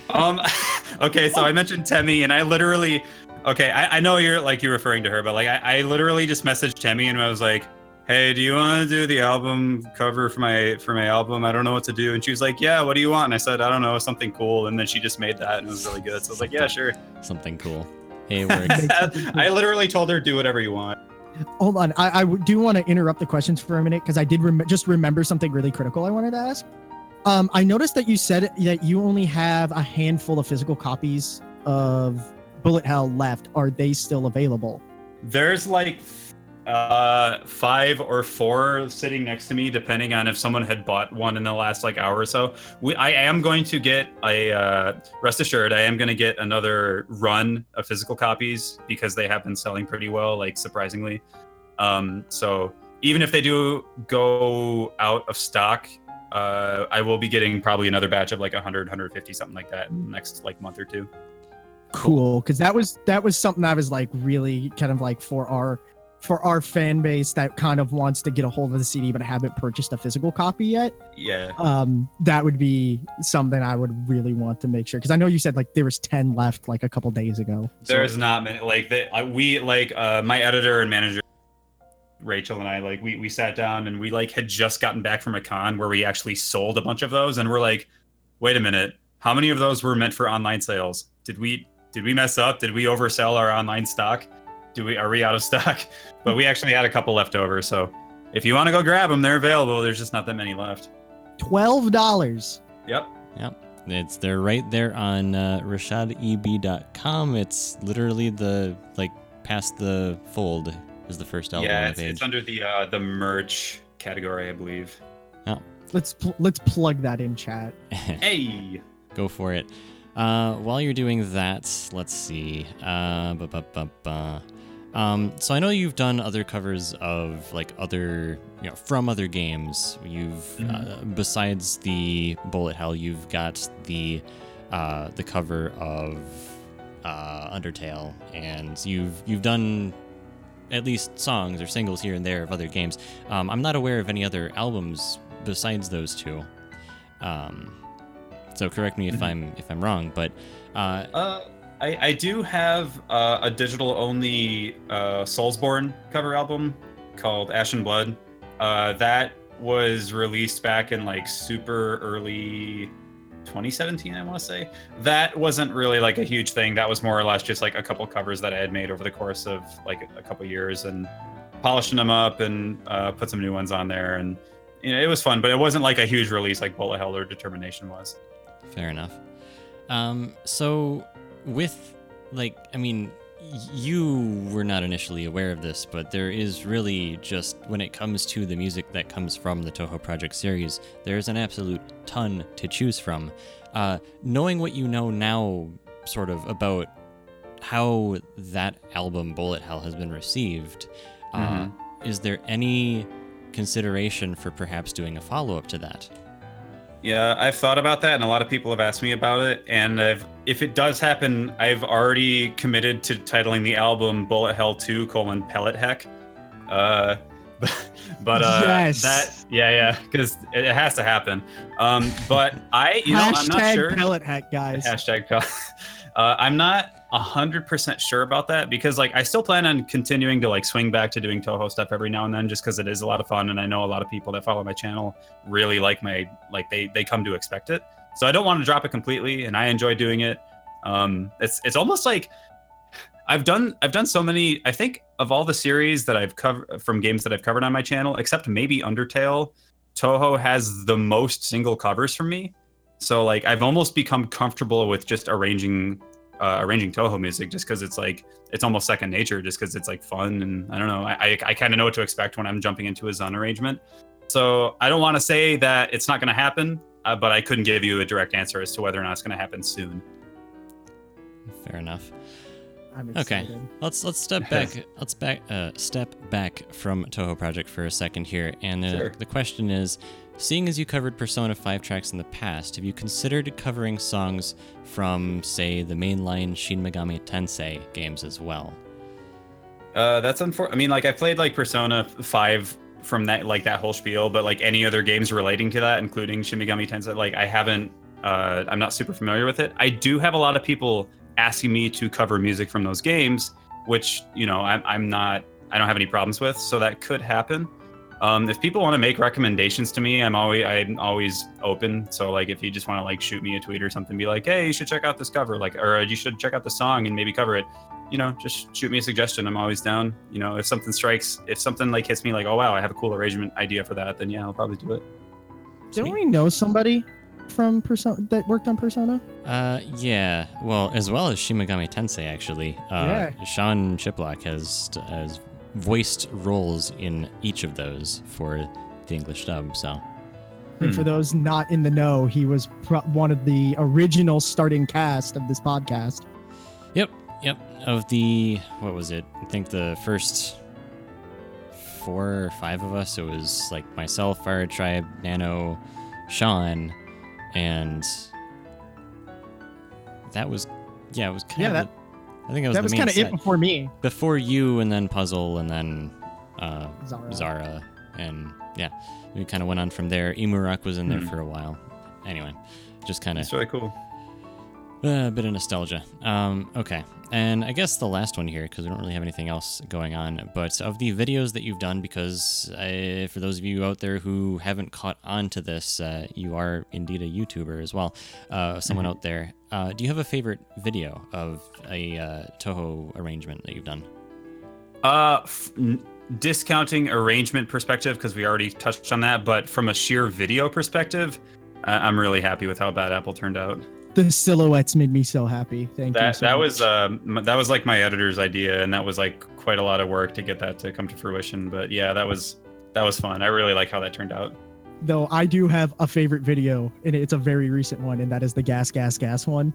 Um, okay, so I mentioned Temmie, and I literally, okay, I, I know you're like you're referring to her, but like I, I literally just messaged Temmie and I was like, "Hey, do you want to do the album cover for my for my album? I don't know what to do." And she was like, "Yeah, what do you want?" And I said, "I don't know, something cool." And then she just made that, and it was really good. So I was like, "Yeah, sure." something cool. Hey, we're I literally told her, "Do whatever you want." Hold on. I do want to interrupt the questions for a minute because I did rem- just remember something really critical I wanted to ask. Um, I noticed that you said that you only have a handful of physical copies of Bullet Hell left. Are they still available? There's like uh five or four sitting next to me depending on if someone had bought one in the last like hour or so we i am going to get a uh rest assured i am going to get another run of physical copies because they have been selling pretty well like surprisingly um so even if they do go out of stock uh i will be getting probably another batch of like 100 150 something like that in the next like month or two Cool, because that was that was something I was like really kind of like for our for our fan base that kind of wants to get a hold of the CD but haven't purchased a physical copy yet. yeah um that would be something i would really want to make sure because i know you said like there was 10 left like a couple days ago So- There's not many like that. We like uh, my editor and manager, Rachel and I like we we sat down and we like had just gotten back from a con where we actually sold a bunch of those and we're like, wait a minute, how many of those were meant for online sales? Did we did we mess up? Did we oversell our online stock? Do we are we out of stock? But we actually had a couple left over, so if you want to go grab them, they're available. There's just not that many left. $12 Yep. Yep. It's they're right there on uh, richaadeb.com. It's literally the like past the fold is the first album yeah, it's, page. it's under the uh, the merch category, I believe. Yeah. Let's pl- let's plug that in chat Hey. Go for it. Uh, while you're doing that, let's see. Uh, bu- bu- bu- bu. Um, so I know you've done other covers of like other, you know, from other games. You've uh, besides the Bullet Hell, you've got the uh, the cover of uh, Undertale, and you've you've done at least songs or singles here and there of other games. Um, I'm not aware of any other albums besides those two. Um, so correct me if Mhm. I'm if I'm wrong, but uh, Uh, I, I do have uh, a digital only uh, Soulsborne cover album called Ash and Blood. Uh, that was released back in like super early 2017, I want to say. That wasn't really like a huge thing. That was more or less just like a couple covers that I had made over the course of like a couple years and polishing them up and uh, put some new ones on there. And you know, it was fun, but it wasn't like a huge release like Bullet Hell or Determination was. Fair enough. Um, so with like, I mean, you were not initially aware of this, but there is really just when it comes to the music that comes from the Touhou Project series, there's an absolute ton to choose from. Uh, knowing what you know now, sort of about how that album Bullet Hell has been received, uh, is there any consideration for perhaps doing a follow up to that? Yeah, I've thought about that, and a lot of people have asked me about it. And I've, if it does happen, I've already committed to titling the album "Bullet Hell 2: colon Pellet Heck." Uh, but uh, Yes. that yeah, yeah, because it, it has to happen. Um, but I, you know, I'm not hashtag sure. pellet hack guys Hashtag pellet. Uh, I'm not hundred percent sure about that because like I still plan on continuing to like swing back to doing Touhou stuff every now and then just because it is a lot of fun and I know a lot of people that follow my channel really like my like they they come to expect it. So I don't want to drop it completely and I enjoy doing it. Um, it's it's almost like I've done I've done so many. I think of all the series that I've covered from games that I've covered on my channel, except maybe Undertale, Touhou has the most single covers from me. So like I've almost become comfortable with just arranging uh, arranging Touhou music just because it's like it's almost second nature just because it's like fun and I don't know I I, I kind of know what to expect when I'm jumping into a Zun arrangement. So I don't want to say that it's not going to happen, uh, but I couldn't give you a direct answer as to whether or not it's going to happen soon. Fair enough. I'm Okay. Let's let's step back. let's back uh, step back from Touhou Project for a second here, and the, Sure. the question is: Seeing as you covered Persona 5 tracks in the past, have you considered covering songs from, say, the mainline Shin Megami Tensei games as well? Uh, that's unfortunate. I mean, like I played like Persona Five from that like that whole spiel, but like any other games relating to that, including Shin Megami Tensei, like I haven't. Uh, I'm not super familiar with it. I do have a lot of people asking me to cover music from those games, which you know I'm I'm not. I don't have any problems with, so that could happen. Um, if people want to make recommendations to me, I'm always I'm always open. So like if you just want to like shoot me a tweet or something, be like, hey, you should check out this cover, like or you should check out the song and maybe cover it you know, just shoot me a suggestion. I'm always down. You know, if something strikes, if something like hits me, like, oh wow, I have a cool arrangement idea for that, then yeah, I'll probably do it. Don't we know somebody from Persona that worked on Persona? Uh, yeah. Well, as well as Shin Megami Tensei, actually. Uh, Sean Chiplock has has voiced roles in each of those for the English dub. So And Hmm. for those not in the know, he was pro- one of the original starting cast of this podcast. Yep, yep. Of the what was it? I think the first four or five of us. It was like myself, Fire Tribe, Nano, Sean, and that was yeah, it was kind Yeah, of. that- the- I think it was That the was kind of it before me. before you, and then Puzzle, and then uh, Zara. Zara, and yeah, we kind of went on from there. Imurak was in there Hmm. for a while. Anyway, just kind of That's really cool. uh, a bit of nostalgia. Um, okay, and I guess the last one here because we don't really have anything else going on. But of the videos that you've done, because uh, for those of you out there who haven't caught on to this, uh, you are indeed a YouTuber as well. Uh, someone out there, uh, do you have a favorite video of a uh, Touhou arrangement that you've done? Uh, f- n- discounting arrangement perspective because we already touched on that, but from a sheer video perspective, uh, I'm really happy with how Bad Apple turned out. The silhouettes made me so happy. Thank you. That so that much. was um that was like my editor's idea, and that was like quite a lot of work to get that to come to fruition. But yeah, that was that was fun. I really like how that turned out. Though I do have a favorite video, and it's a very recent one, and that is the gas, gas, gas one.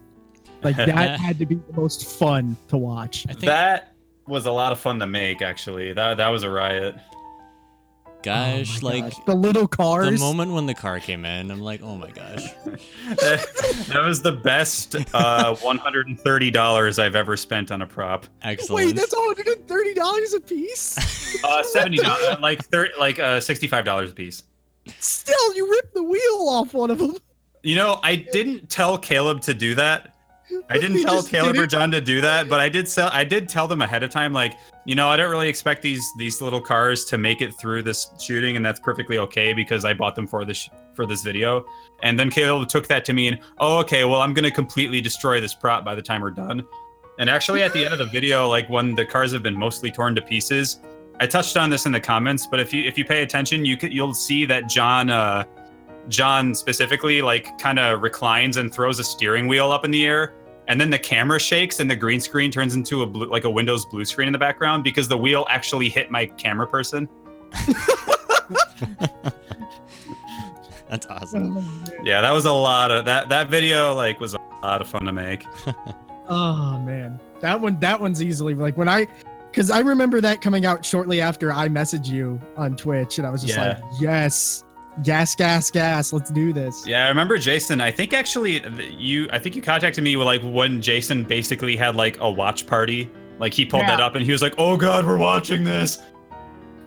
Like that had to be the most fun to watch. I think, That was a lot of fun to make. Actually, that that was a riot. gosh, Oh like gosh. the little cars. the moment when the car came in, I'm like, oh my gosh. that was the best uh, $130 I've ever spent on a prop. Excellent. Wait, that's one hundred and thirty dollars a piece. Uh, seventy dollars, like thirty, like uh, sixty-five dollars a piece. Still, you ripped the wheel off one of them. You know, I didn't tell Caleb to do that. I didn't tell Caleb did or. John to do that, but I did sell. I did tell them ahead of time, like, you know, I don't really expect these these little cars to make it through this shooting, and that's perfectly okay because I bought them for this for this video. And then Caleb took that to mean, oh, okay, well, I'm gonna completely destroy this prop by the time we're done. And actually, at the end of the video, like when the cars have been mostly torn to pieces, I touched on this in the comments, but if you if you pay attention, you could you'll see that John. uh John specifically like kind of reclines and throws a steering wheel up in the air and then the camera shakes and the green screen turns into a blue like a Windows blue screen in the background because the wheel actually hit my camera person. That's awesome. Yeah, that was a lot of that that video like was a lot of fun to make. Oh man, that one that one's easily like when I, because I remember that coming out shortly after I messaged you on Twitch, and I was just Yeah. like, yes, gas, gas, gas, let's do this. Yeah, I remember Jason. I think actually you I think you contacted me with like when Jason basically had like a watch party. Like he pulled Yeah. that up and he was like, "Oh god, we're watching this."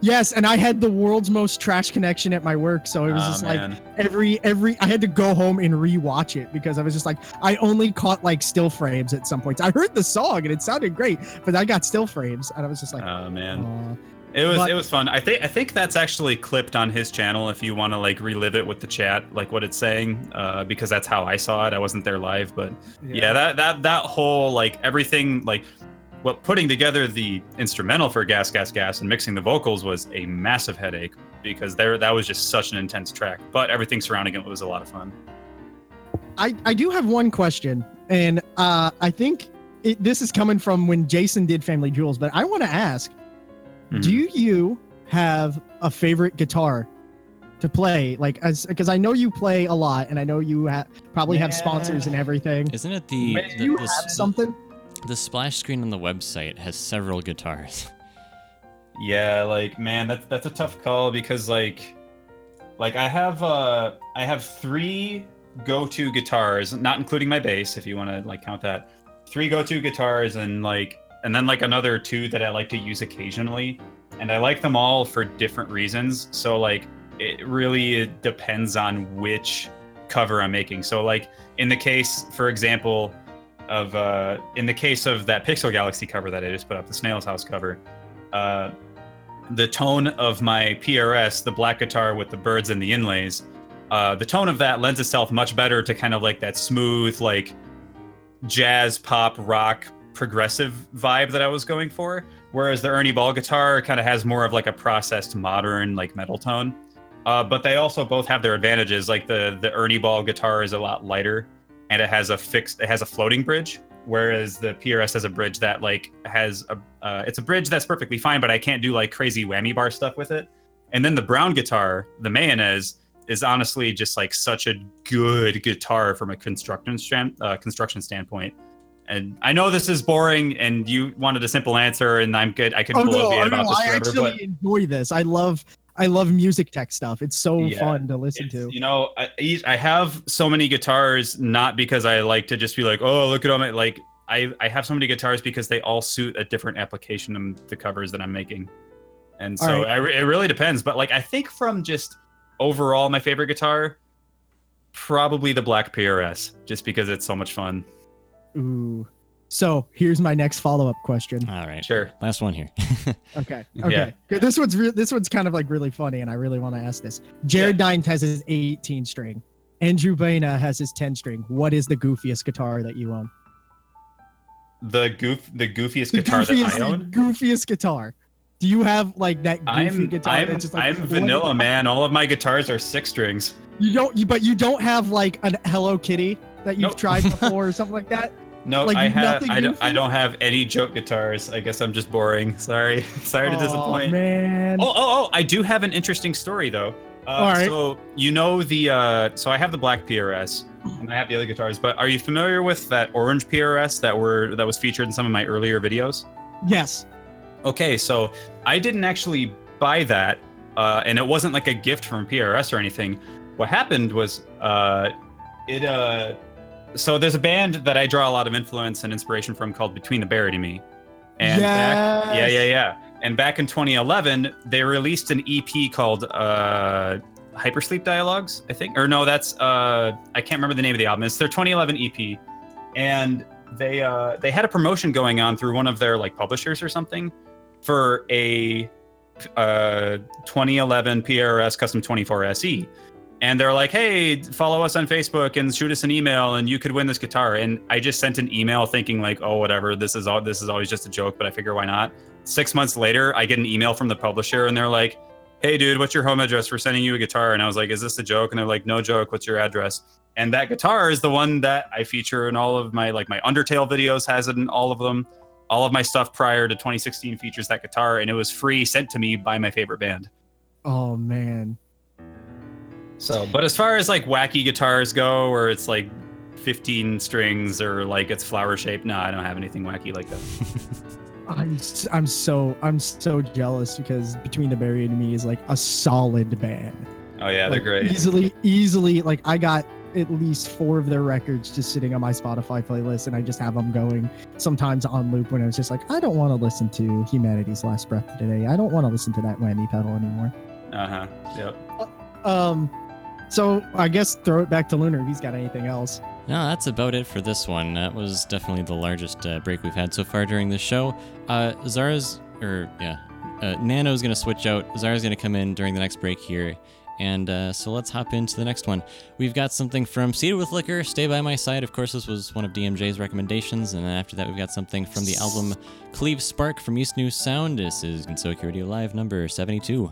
Yes, and I had the world's most trash connection at my work, so it was Aw, just like every every I had to go home and rewatch it because I was just like I only caught like still frames at some points. I heard the song and it sounded great, but I got still frames and I was just like, Oh man. "Aw." It was But- it was fun. I think I think that's actually clipped on his channel if you want to like relive it with the chat, like what it's saying, uh, because that's how I saw it. I wasn't there live, but yeah, that that that whole like everything like what putting together the instrumental for Gas Gas Gas and mixing the vocals was a massive headache because there that was just such an intense track. But everything surrounding it was a lot of fun. I, I do have one question, and uh, I think it, this is coming from when Jason did FamilyJules, but I want to ask Mhm. do you have a favorite guitar to play? Like, as because I know you play a lot, and I know you ha- probably have sponsors and everything. Isn't it the, the- you the have s- something? The splash screen on the website has several guitars. Yeah, like man, that's that's a tough call because like like I have uh I have three go-to guitars, not including my bass if you want to like count that. Three go-to guitars and like and then like another two that I like to use occasionally. And I like them all for different reasons. So like it really depends on which cover I'm making. So like in the case, for example, of uh in the case of that Pixel Galaxy cover that I just put up, the Snail's House cover, uh the tone of my PRS, the black guitar with the birds and the inlays, uh, the tone of that lends itself much better to kind of like that smooth, like jazz, pop, rock, progressive vibe that I was going for. Whereas the Ernie Ball guitar kind of has more of like a processed, modern, like metal tone. Uh, but they also both have their advantages. Like the the Ernie Ball guitar is a lot lighter, and it has a fixed, it has a floating bridge, whereas the PRS has a bridge that like has a uh, it's a bridge that's perfectly fine, but I can't do like crazy whammy bar stuff with it. And then the brown guitar, the Mayones, is honestly just like such a good guitar from a construction stand, uh, construction standpoint. And I know this is boring, and you wanted a simple answer, and I'm good. I could Oh blow no, up oh, about no this I actually but enjoy this. I love I love music tech stuff. It's so Yeah, fun to listen to. You know, I, I have so many guitars not because I like to just be like, oh, look at all my like. I I have so many guitars because they all suit a different application of the covers that I'm making, and so right. I it really depends. But like, I think from just overall, my favorite guitar, probably the Black PRS, just because it's so much fun. Ooh. So here's my next follow up question. All right. Sure. Last one here. Okay. Okay. Good. This one's re- this one's kind of like really funny, and I really want to ask this. Jared Dines has his 18 string. Andrew Baena has his 10 string. What is the goofiest guitar that you own? The goof, the goofiest The guitar goofiest, that I own. goofiest guitar. Do you have like that goofy I'm guitar? I'm, that's just like, I'm what- vanilla man. All of my guitars are six strings. You don't, you, but you don't have like an Hello Kitty that you've Nope. tried before or something like that. No, Like, I have. nothing I don't. I don't have any joke guitars. I guess I'm just boring. Sorry. Sorry to Oh disappoint. man. Oh, oh, oh! I do have an interesting story though. Uh, All right. So you know the. Uh, so I have the black PRS, and I have the other guitars. But are you familiar with that orange PRS that were that was featured in some of my earlier videos? Yes. Okay, so I didn't actually buy that, uh, and it wasn't like a gift from PRS or anything. What happened was, uh, it. Uh, so there's a band that I draw a lot of influence and inspiration from called Between the Buried and Me, and back, yeah, yeah, yeah. And back in 2011, they released an EP called uh, Hypersleep Dialogues, I think, or no, that's uh, I can't remember the name of the album. It's their 2011 EP, and they uh, they had a promotion going on through one of their like publishers or something for a uh, 2011 PRS Custom 24 SE. And they're like, hey, follow us on Facebook and shoot us an email and you could win this guitar. And I just sent an email thinking like, oh, whatever, this is all this is always just a joke, but I figure why not? Six months later, I get an email from the publisher and they're like, hey dude, what's your home address? We're sending you a guitar. And I was like, is this a joke? And they're like, no joke, what's your address? And that guitar is the one that I feature in all of my like my Undertale videos has it in all of them. All of my stuff prior to 2016 features that guitar, and it was free sent to me by my favorite band. Oh man. So, but as far as like wacky guitars go, where it's like 15 strings or like it's flower shaped, no, I don't have anything wacky like that. I'm I'm so I'm so jealous because Between the Buried and Me is like a solid band. Oh yeah, they're great. Easily, easily, like I got at least four of their records just sitting on my Spotify playlist, and I just have them going sometimes on loop when I was just like, I don't want to listen to Humanity's Last Breath today. I don't want to listen to that whammy pedal anymore. Uh huh. Yep. Um, so I guess throw it back to Lunar if he's got anything else. No, that's about it for this one. That was definitely the largest uh, break we've had so far during the show. Uh, Zara's, or yeah, uh, Nano's gonna switch out. Zara's gonna come in during the next break here, and uh, so let's hop into the next one. We've got something from Seated with Liquor, Stay by My Side. Of course, this was one of DMJ's recommendations, and then after that, we've got something from the album Cleave Spark from East New Sound. This is Gensokyo Radio Live number 72.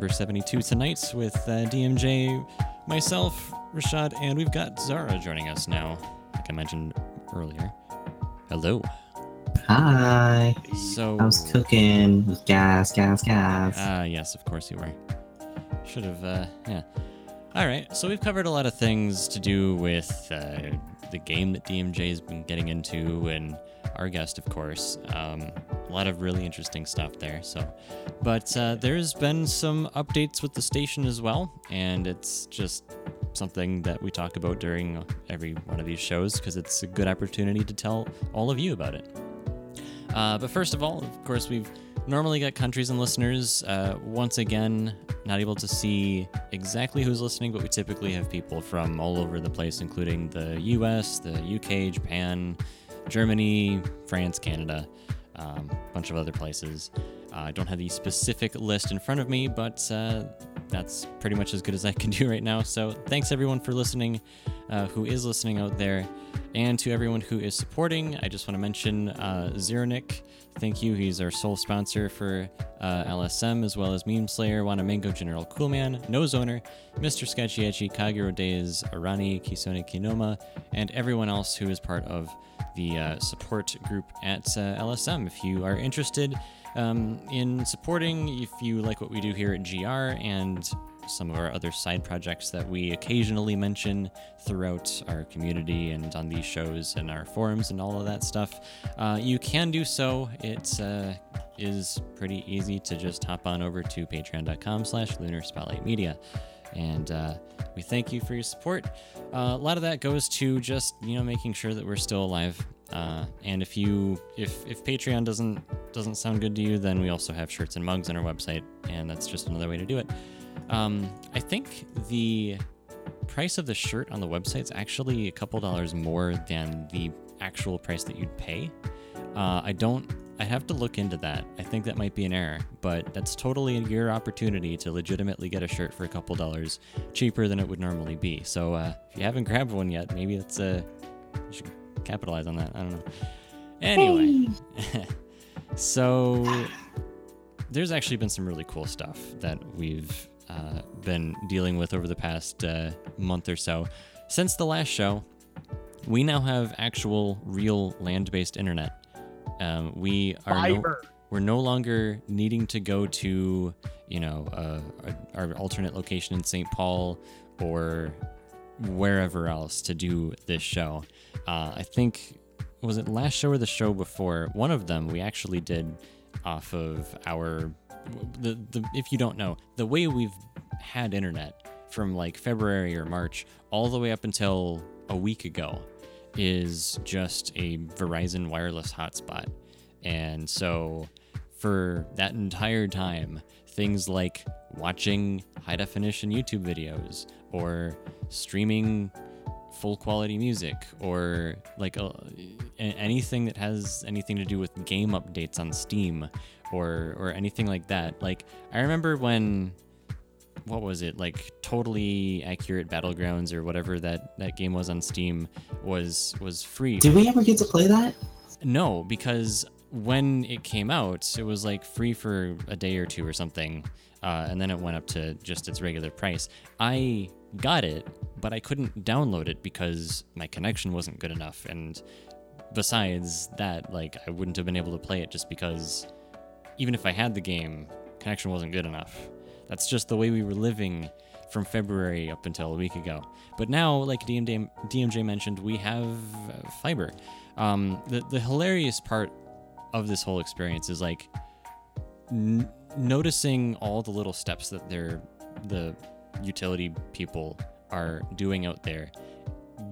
Number 72 tonight with uh, DMJ, myself, Richaad, and we've got Zara joining us now, like I mentioned earlier. Hello. Hi. So. I was cooking with gas, gas, gas. Ah, yes, of course you were. Should have, uh, yeah. All right, so we've covered a lot of things to do with uh, the game that DMJ's been getting into, and our guest, of course. Um, a lot of really interesting stuff there. So, but uh, there's been some updates with the station as well, and it's just something that we talk about during every one of these shows because it's a good opportunity to tell all of you about it. Uh, but first of all, of course, we've normally got countries and listeners. Uh, once again, not able to see exactly who's listening, but we typically have people from all over the place, including the US, the UK, Japan, Germany, France, Canada, a um, bunch of other places. Uh, I don't have the specific list in front of me, but uh, that's pretty much as good as I can do right now. So thanks everyone for listening, uh, who is listening out there, and to everyone who is supporting. I just want to mention uh, Zeronic. Thank you. He's our sole sponsor for uh, LSM, as well as Meme Slayer, Wanamango, General Coolman, Nose Owner, Mr. Sketchy Edgy, Kagero Days, Arani, Kisone Kinoma, and everyone else who is part of the uh, support group at uh, LSM. If you are interested um, in supporting, if you like what we do here at GR and some of our other side projects that we occasionally mention throughout our community and on these shows and our forums and all of that stuff, uh, you can do so. It uh, is pretty easy to just hop on over to patreon.com slash lunar spotlight media. And uh, we thank you for your support. Uh, a lot of that goes to just you know making sure that we're still alive. Uh, and if you if if Patreon doesn't doesn't sound good to you, then we also have shirts and mugs on our website, and that's just another way to do it. Um, I think the price of the shirt on the website is actually a couple dollars more than the actual price that you'd pay. Uh, I don't. I have to look into that. I think that might be an error, but that's totally your opportunity to legitimately get a shirt for a couple dollars cheaper than it would normally be. So uh, if you haven't grabbed one yet, maybe that's uh, you should capitalize on that. I don't know. Anyway, so there's actually been some really cool stuff that we've uh, been dealing with over the past uh, month or so. Since the last show, we now have actual, real land-based internet. Um, we are no, we're no longer needing to go to, you know, uh, our alternate location in St. Paul or wherever else to do this show. Uh, I think was it last show or the show before? One of them we actually did off of our the, the if you don't know the way we've had internet from like February or March all the way up until a week ago is just a Verizon wireless hotspot. And so for that entire time, things like watching high definition YouTube videos or streaming full quality music or like a, a- anything that has anything to do with game updates on Steam or or anything like that. Like I remember when what was it like totally accurate battlegrounds or whatever that that game was on steam was was free Did we ever get to play that? no, because when it came out, it was like free for a day or two or something, uh, and then it went up to just its regular price. I got it, but I couldn't download it because my connection wasn't good enough, and besides that, like I wouldn't have been able to play it just because even if I had the game, connection wasn't good enough. That's just the way we were living from February up until a week ago. But now, like DMJ, DMJ mentioned, we have uh, fiber. Um, the the hilarious part of this whole experience is like n- noticing all the little steps that they're the utility people are doing out there,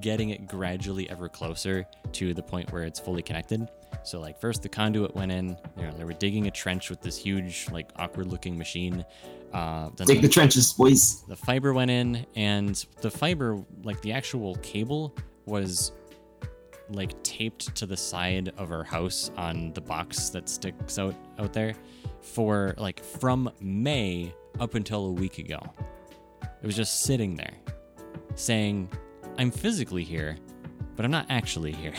getting it gradually ever closer to the point where it's fully connected. So like first the conduit went in, you know, they were digging a trench with this huge like awkward looking machine. Uh, then Dig the trenches, boys. the fiber went in and the fiber like the actual cable was like taped to the side of our house on the box that sticks out out there for like from May up until a week ago. It was just sitting there saying, "I'm physically here, but I'm not actually here."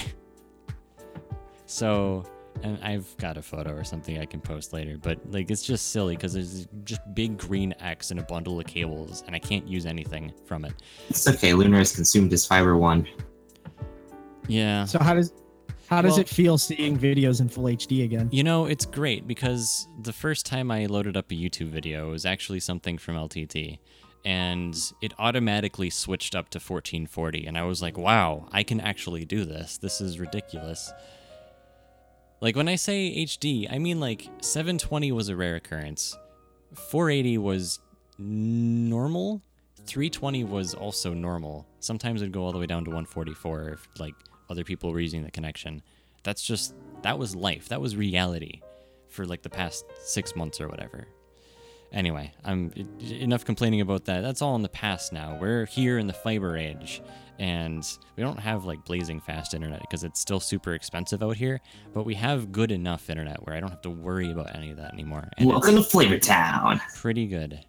so, and I've got a photo or something I can post later, but like it's just silly because there's just big green X and a bundle of cables, and I can't use anything from it. It's okay. Lunar has consumed his fiber one. Yeah. So how does how does Well- it feel seeing videos in full HD again? You know, it's great because the first time I loaded up a YouTube video was actually something from LTT, and it automatically switched up to 1440, and I was like, wow, I can actually do this. This is ridiculous. Like when I say HD, I mean like 720 was a rare occurrence, 480 was normal, 320 was also normal. Sometimes it'd go all the way down to 144 if like other people were using the connection. That's just that was life. That was reality for like the past 6 months or whatever. Anyway, I'm enough complaining about that. That's all in the past now. We're here in the fiber age and we don't have like blazing fast internet because it's still super expensive out here, but we have good enough internet where I don't have to worry about any of that anymore. And it's- Welcome to Flavor Town. pretty good.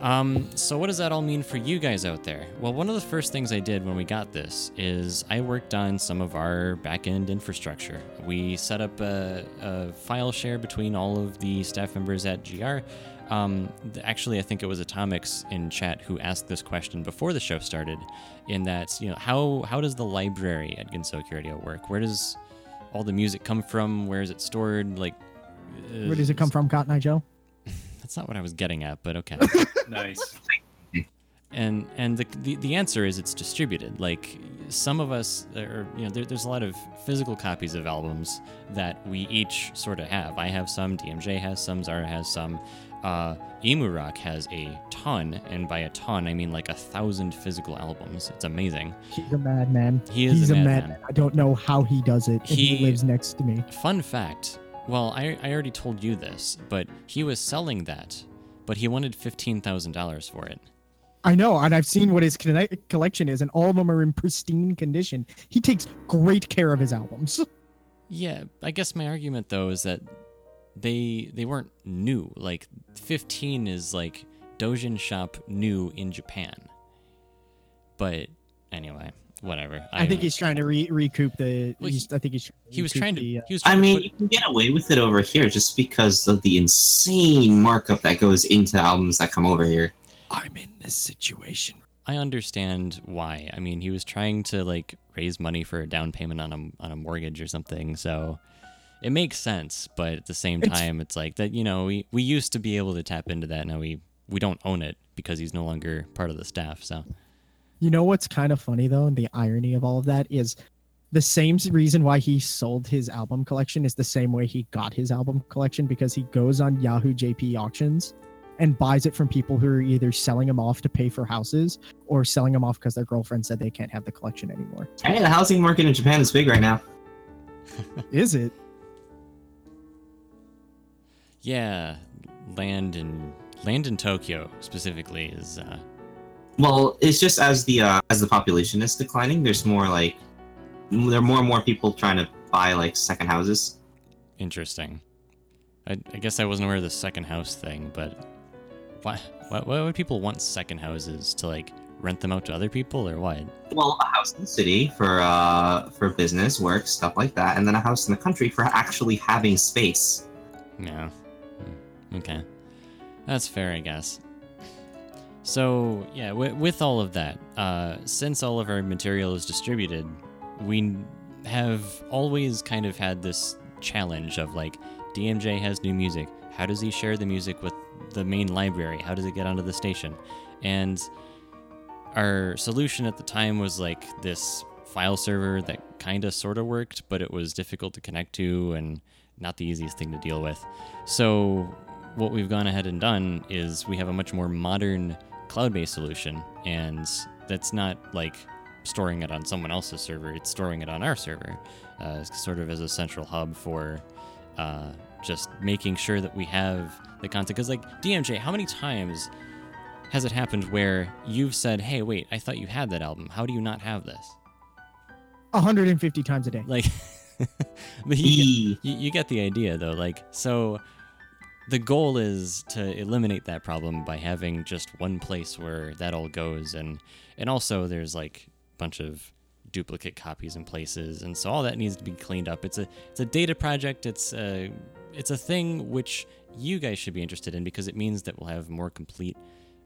Um, so what does that all mean for you guys out there? Well, one of the first things I did when we got this is I worked on some of our back-end infrastructure. We set up a, a file share between all of the staff members at GR. Um, actually, I think it was Atomics in chat who asked this question before the show started. In that, you know, how how does the library at Gensokyo Radio work? Where does all the music come from? Where is it stored? Like, uh, Where does it come from, Cotton Eye Joe? That's not what I was getting at, but okay. Nice. and and the, the the answer is it's distributed. Like some of us, or you know, there, there's a lot of physical copies of albums that we each sort of have. I have some, DMJ has some, Zara has some. Uh, Emu Rock has a ton, and by a ton I mean like a thousand physical albums. It's amazing. He's a madman. He is He's a a madman. madman. I don't know how he does it. and he, He- lives next to me. Fun fact. Well, I, I already told you this, but he was selling that, but he wanted fifteen thousand dollars for it. I know, and I've seen what his connect- collection is, and all of them are in pristine condition. He takes great care of his albums. Yeah, I guess my argument though is that they they weren't new. Like 15 is like Dojin Shop new in Japan. But anyway, whatever. I, think he's trying to re- recoup the. Well, he's, I think he's. he was trying to the, uh, he was I mean, to you can get away with it over here just because of the insane markup that goes into albums that come over here. I'm in this situation. I understand why. I mean, he was trying to like raise money for a down payment on a on a mortgage or something. So it makes sense, but at the same It's- time it's like that, you know, we we used to be able to tap into that. Now we we don't own it because he's no longer part of the staff. So You know what's kind of funny though, and the irony of all of that is the same reason why he sold his album collection is the same way he got his album collection because he goes on Yahoo JP auctions and buys it from people who are either selling them off to pay for houses or selling them off because their girlfriend said they can't have the collection anymore. Hey, the housing market in Japan is big right now. Is it? Yeah, land in land in Tokyo specifically is uh, Well, it's just as the uh, as the population is declining, there's more like there are more and more people trying to buy like second houses. interesting. I, I guess I wasn't aware of the second house thing, but why, why why would people want second houses to like rent them out to other people or what? Well, a house in the city for uh for business, work, stuff like that, and then a house in the country for actually having space. Yeah. Hmm, Okay. That's fair, I guess. So, yeah, w- with all of that, uh, since all of our material is distributed, we have always kind of had this challenge of like, DMJ has new music. How does he share the music with the main library? How does it get onto the station? And our solution at the time was like this file server that kind of sort of worked, but it was difficult to connect to and not the easiest thing to deal with. So, what we've gone ahead and done is we have a much more modern cloud based solution, and that's not like storing it on someone else's server, it's storing it on our server, uh, sort of as a central hub for uh, just making sure that we have the content. Because, like, DMJ, how many times has it happened where you've said, hey, wait, I thought you had that album. How do you not have this? 150 times a day. Like, but you, E. you, you get the idea though like so the goal is to eliminate that problem by having just one place where that all goes and and also there's like a bunch of duplicate copies in places, and so all that needs to be cleaned up. It's a it's a data project. It's a it's a thing which you guys should be interested in because it means that we'll have more complete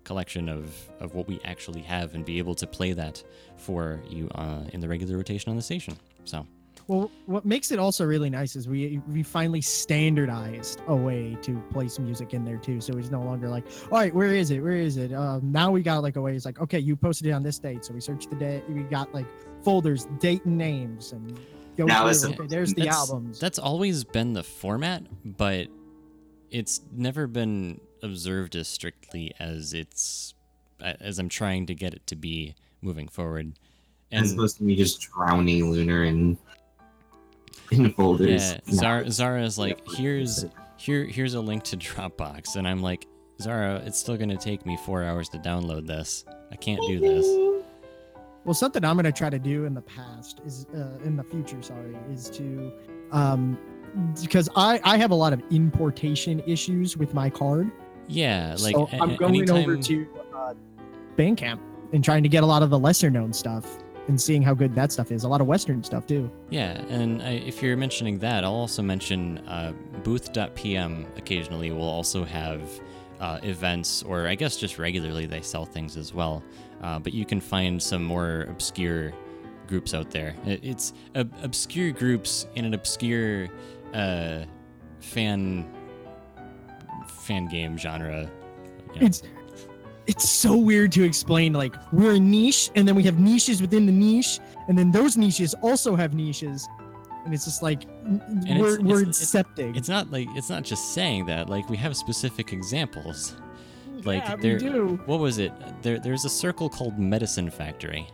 collection of, of what we actually have and be able to play that for you uh, in the regular rotation on the station. So Well, what makes it also really nice is we we finally standardized a way to place music in there too. So it's no longer like, all right, where is it? Where is it? Um, now we got like a way. It's like, okay, you posted it on this date, so we search the date. We got like folders, date and names, and go Now through. it's a- okay, there's the that's, albums. That's always been the format, but it's never been observed as strictly as it's as I'm trying to get it to be moving forward. As And opposed to me just drowning Lunar in in folders. yeah, No. Zara, Zara's like, here's here here's a link to Dropbox, and I'm like, Zara, it's still gonna take me four hours to download this. I can't do this. Well, something I'm gonna try to do in the past is uh, in the future. Sorry, is to um because I I have a lot of importation issues with my card. Yeah, like so a- I'm a- going over to uh, Bandcamp and trying to get a lot of the lesser known stuff and seeing how good that stuff is. A lot of Western stuff too. Yeah, and I, if you're mentioning that, I'll also mention uh, booth.pm occasionally will also have uh, events, or I guess just regularly they sell things as well. Uh, but you can find some more obscure groups out there. It- It's ob- obscure groups in an obscure uh, fan fan game genre. you know. It's it's so weird to explain. Like we're a niche, and then we have niches within the niche, and then those niches also have niches, and it's just like And we're it's- we're it's- incepting. It's not like it's not just saying that. Like we have specific examples. like yeah, we there- do. what was it? There, there's a circle called Medicine Factory,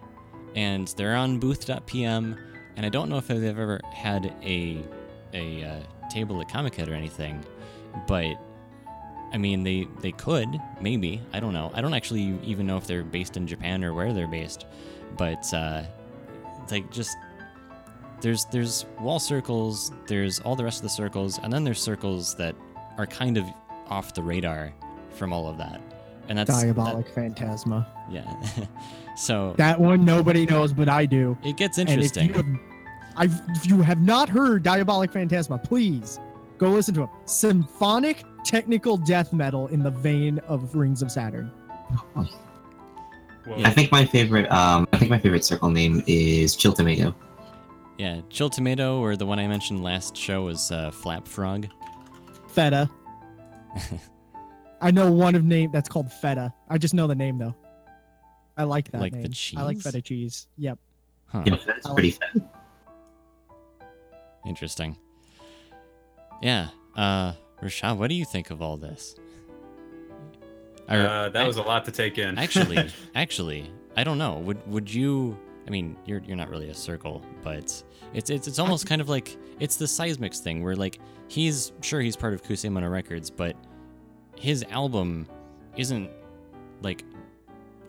and they're on booth.pm. And I don't know if they've ever had a a uh, table at Comiket or anything, but I mean they they could maybe I don't know. I don't actually even know if they're based in Japan or where they're based, but uh, like just there's there's wall circles, there's all the rest of the circles, and then there's circles that are kind of off the radar from all of that. And that's that- Diabolic Phantasma. yeah. so That one nobody knows, but I do. it gets And if interesting. you, have, I've, if you have not heard Diabolic Phantasma, please go listen to it. Symphonic technical death metal in the vein of Rings of Saturn. Whoa. I think my favorite um I think my favorite circle name is Chill Tomato. Yeah, Chill Tomato, or the one I mentioned last show was uh, Flap Frog. Feta. I know one of name that's called Feta. I just know the name though. I like that Like the cheese. I like feta cheese. Yep. Huh. Yeah, that's pretty fun. Interesting. Yeah. Uh, Richaad, what do you think of all this? Or- Uh, that was a lot to take in. actually, actually, I don't know. Would would you? I mean, you're you're not really a circle, but it's it's it's almost kind of like it's the Seismics thing, where like he's sure he's part of Kusemono Records, but his album isn't like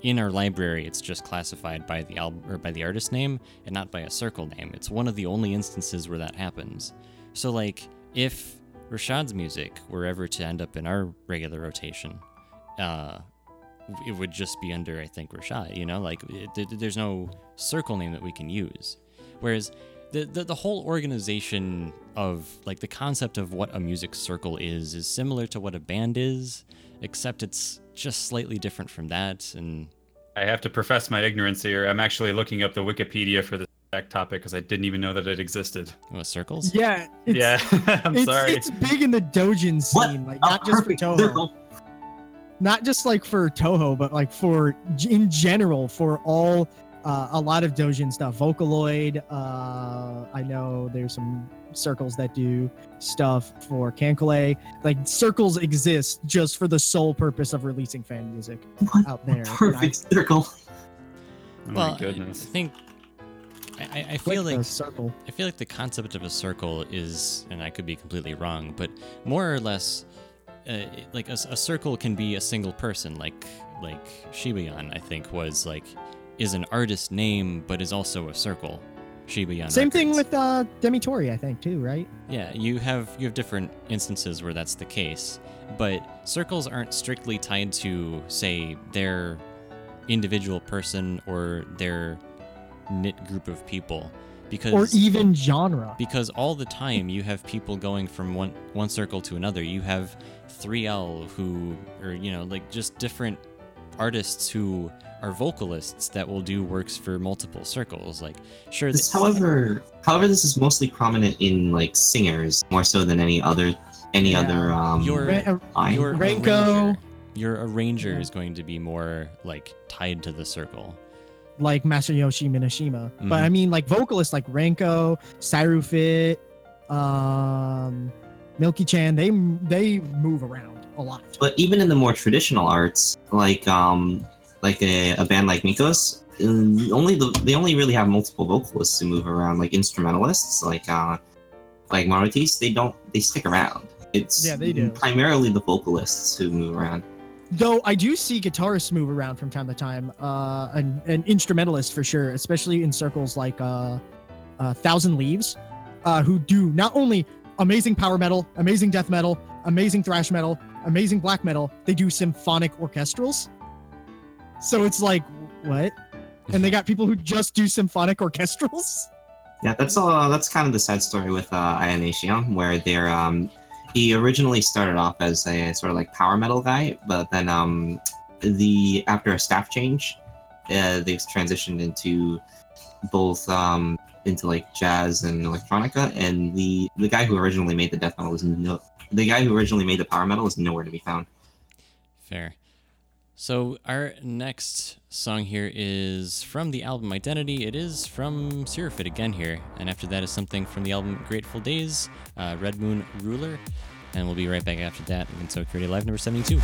in our library. It's just classified by the album or by the artist name and not by a circle name. It's one of the only instances where that happens. So like if Richaad's music were ever to end up in our regular rotation, uh, it would just be under I think Richaad. You know, like it, th- there's no circle name that we can use. Whereas the, the the whole organization of like the concept of what a music circle is is similar to what a band is, except it's just slightly different from that. And I have to profess my ignorance here. I'm actually looking up the Wikipedia for this exact topic because I didn't even know that it existed. what circles? Yeah. It's, yeah, I'm it's, sorry. it's big in the Dojin What? scene, like A not just for perfect Touhou, circle. not just like for Touhou, but like for in general for all uh, a lot of Dojin stuff. Vocaloid. Uh, I know there's some circles that do stuff for KanColle. Like circles exist just for the sole purpose of releasing fan music What out there. And I perfect circle. oh well, my goodness. I think I, I- feel like circle. I feel like the concept of a circle is, and I could be completely wrong, but more or less, uh, like a circle can be a single person, like like Shibayan, I think was like is an artist name, but is also a circle. Shibayan. Same thing with uh, Demetori, I think too, right? Yeah, you have you have different instances where that's the case, but circles aren't strictly tied to say their individual person or their knit group of people because or even genre. because all the time you have people going from one one circle to another. You have 3L who or you know like just different artists who are vocalists that will do works for multiple circles. Like sure This, th- however, however, this is mostly prominent in like singers more so than any other any Yeah. other um. Your- uh, line. your Renko. arranger, your arranger Yeah. is going to be more like tied to the circle. Like Masayoshi Minoshima. Mhm. But I mean, like vocalists like Renko, Syrufit, um, Milky Chan, they they move around a lot. But even in the more traditional arts, like um, like a, a band like Mikos, um, only the, they only really have multiple vocalists who move around, like instrumentalists, like uh, like Marutis. They don't they stick around. It's Yeah, they do. primarily the vocalists who move around. Though I do see guitarists move around from time to time, uh, and, and instrumentalists for sure, especially in circles like uh, uh, Thousand Leaves, uh, who do not only amazing power metal, amazing death metal, amazing thrash metal, amazing black metal, they do symphonic orchestrals. So it's like, what? And they got people who just do symphonic orchestrals? Yeah, that's all. That's kind of the sad story with uh, Ionation, where they're um, he originally started off as a sort of like power metal guy, but then um, the after a staff change, uh, they've transitioned into both um into like jazz and electronica, and the the guy who originally made the death metal is no. The guy who originally made the power metal is nowhere to be found. Fair. So our next song here is from the album Identity. It is from Syrufit again here, and after that is something from the album Grateful Days, uh, Red Moon Ruler, and we'll be right back after that in Security Live number 72.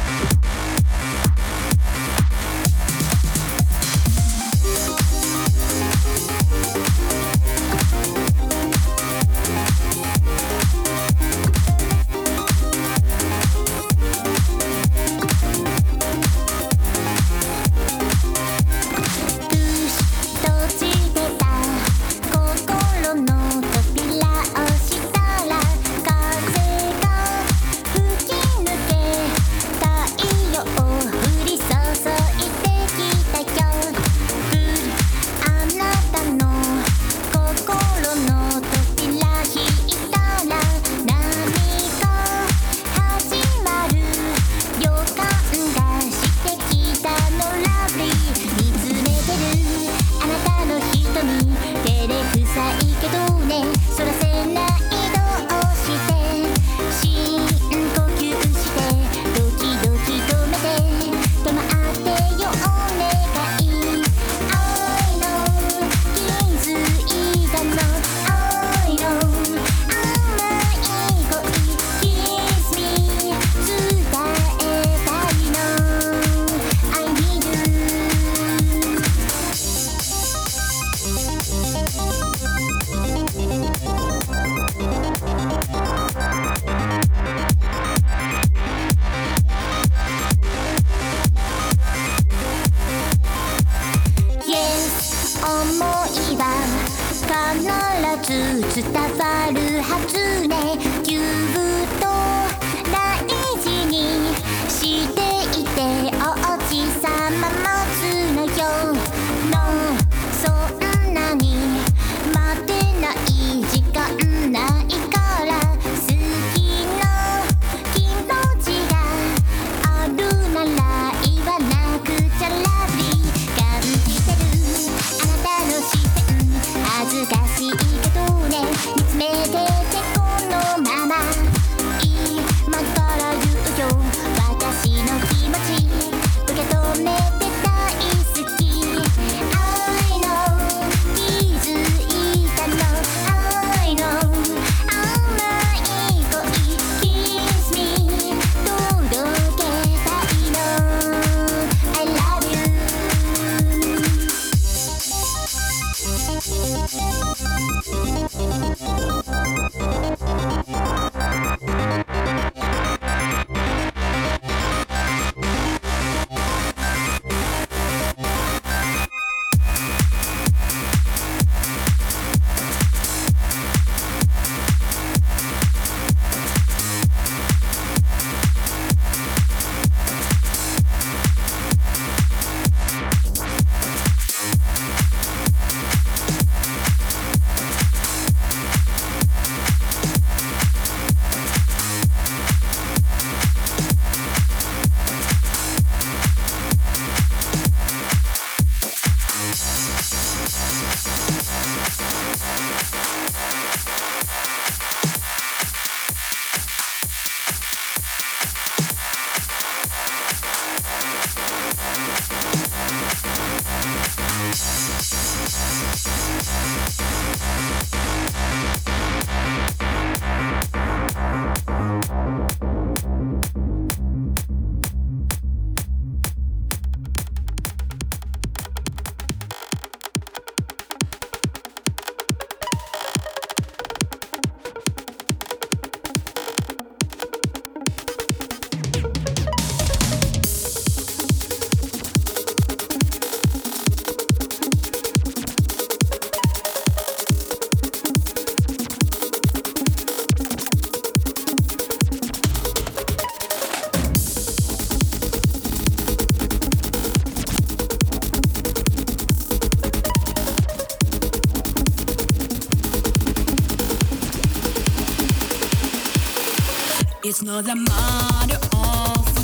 It's not a matter of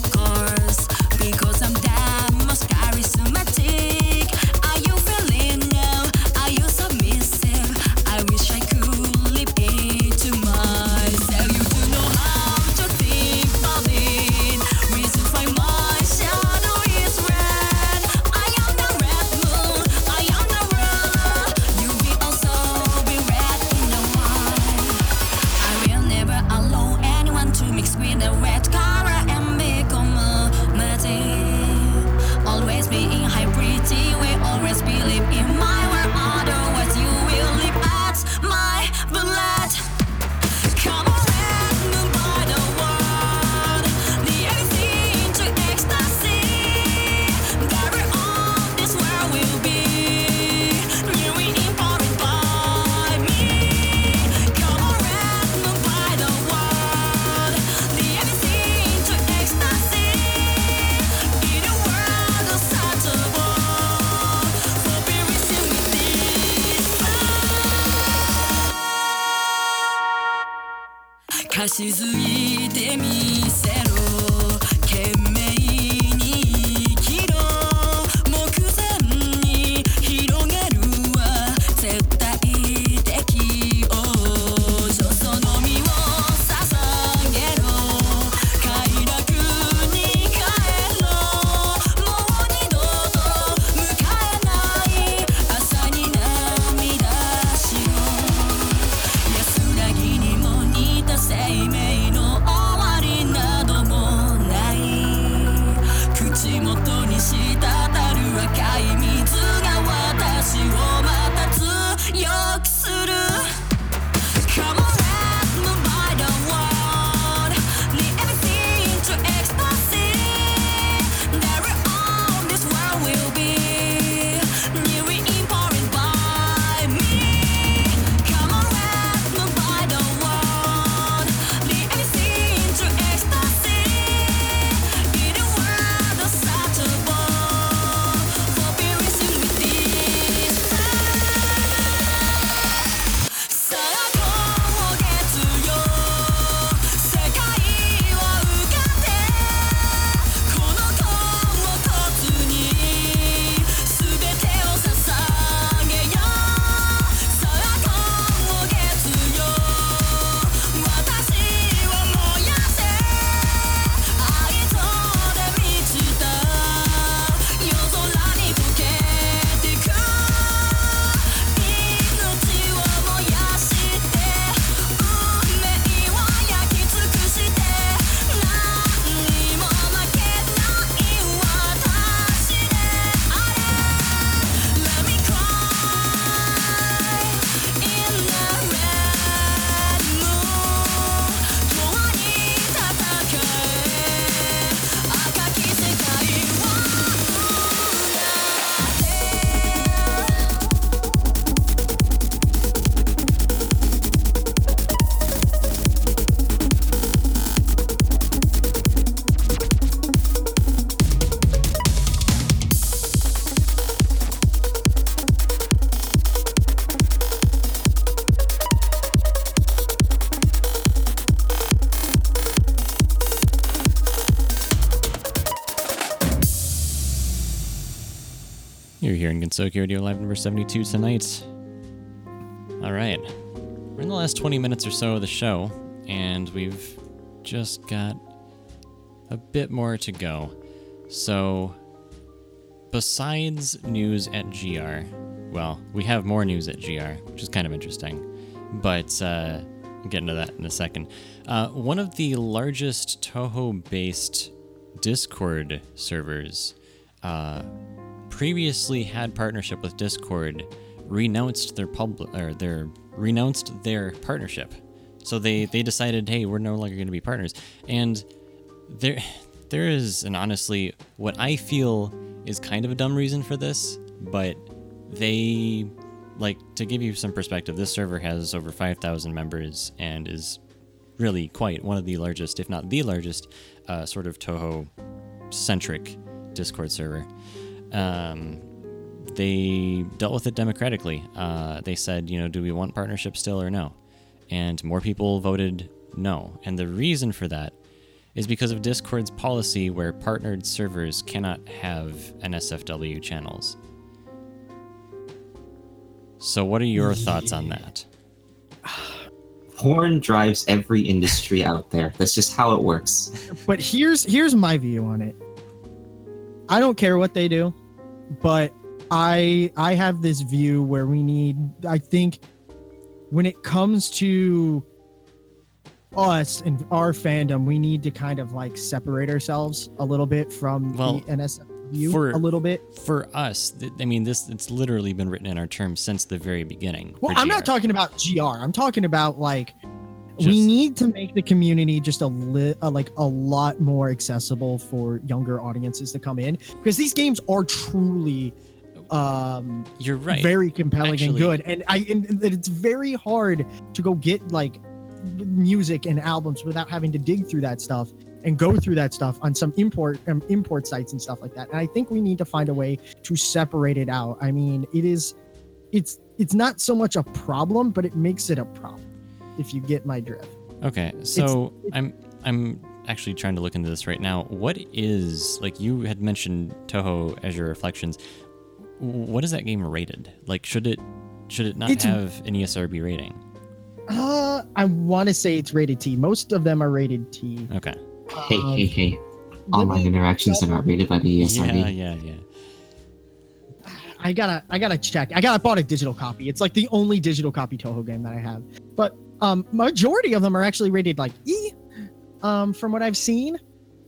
You're here in Gensokyo Radio Live number 72 tonight. Alright. We're in the last 20 minutes or so of the show, and we've just got a bit more to go. So, besides news at GR, well, we have more news at GR, which is kind of interesting, but uh, I'll get into that in a second. Uh, one of the largest Touhou based Discord servers. Uh, previously had partnership with Discord renounced their public or their renounced their partnership. So they they decided, hey, we're no longer going to be partners. And there there is an honestly what I feel is kind of a dumb reason for this, but they like to give you some perspective, this server has over 5,000 members and is really quite one of the largest, if not the largest, uh, sort of Touhou centric Discord server um, they dealt with it democratically. Uh, they said, you know, do we want partnership still or no? And more people voted no. And the reason for that is because of Discord's policy where partnered servers cannot have NSFW channels. So, what are your thoughts on that? Porn drives every industry out there. That's just how it works. But here's here's my view on it. I don't care what they do but I I have this view where we need I think when it comes to us and our fandom, we need to kind of like separate ourselves a little bit from Well, the NSFW for- a little bit. For us, th- I mean, this it's literally been written in our terms since the very beginning. Well, I'm not talking about GR. I'm talking about like we need to make the community just a li- uh, like a lot more accessible for younger audiences to come in because these games are truly um You're right. very compelling Actually- and good. And i and it's very hard to go get like music and albums without having to dig through that stuff and go through that stuff on some import um, import sites and stuff like that. And i think we need to find a way to separate it out. I mean it is it's it's not so much a problem but it makes it a problem if you get my drift Okay, so it's- I'm I'm actually trying to look into this right now. What is like you had mentioned Touhou as your Reflections? What is that game rated? Like, should it should it not have an ESRB rating? uh i want to say it's rated t most of them are rated t Okay. Hey, Um, hey, hey. let Online me- interactions are not rated by the ESRB. Yeah, yeah, yeah. I gotta I gotta check. I got I bought a digital copy. It's like the only digital copy Touhou game that I have. But um majority of them are actually rated like E, um, from what I've seen.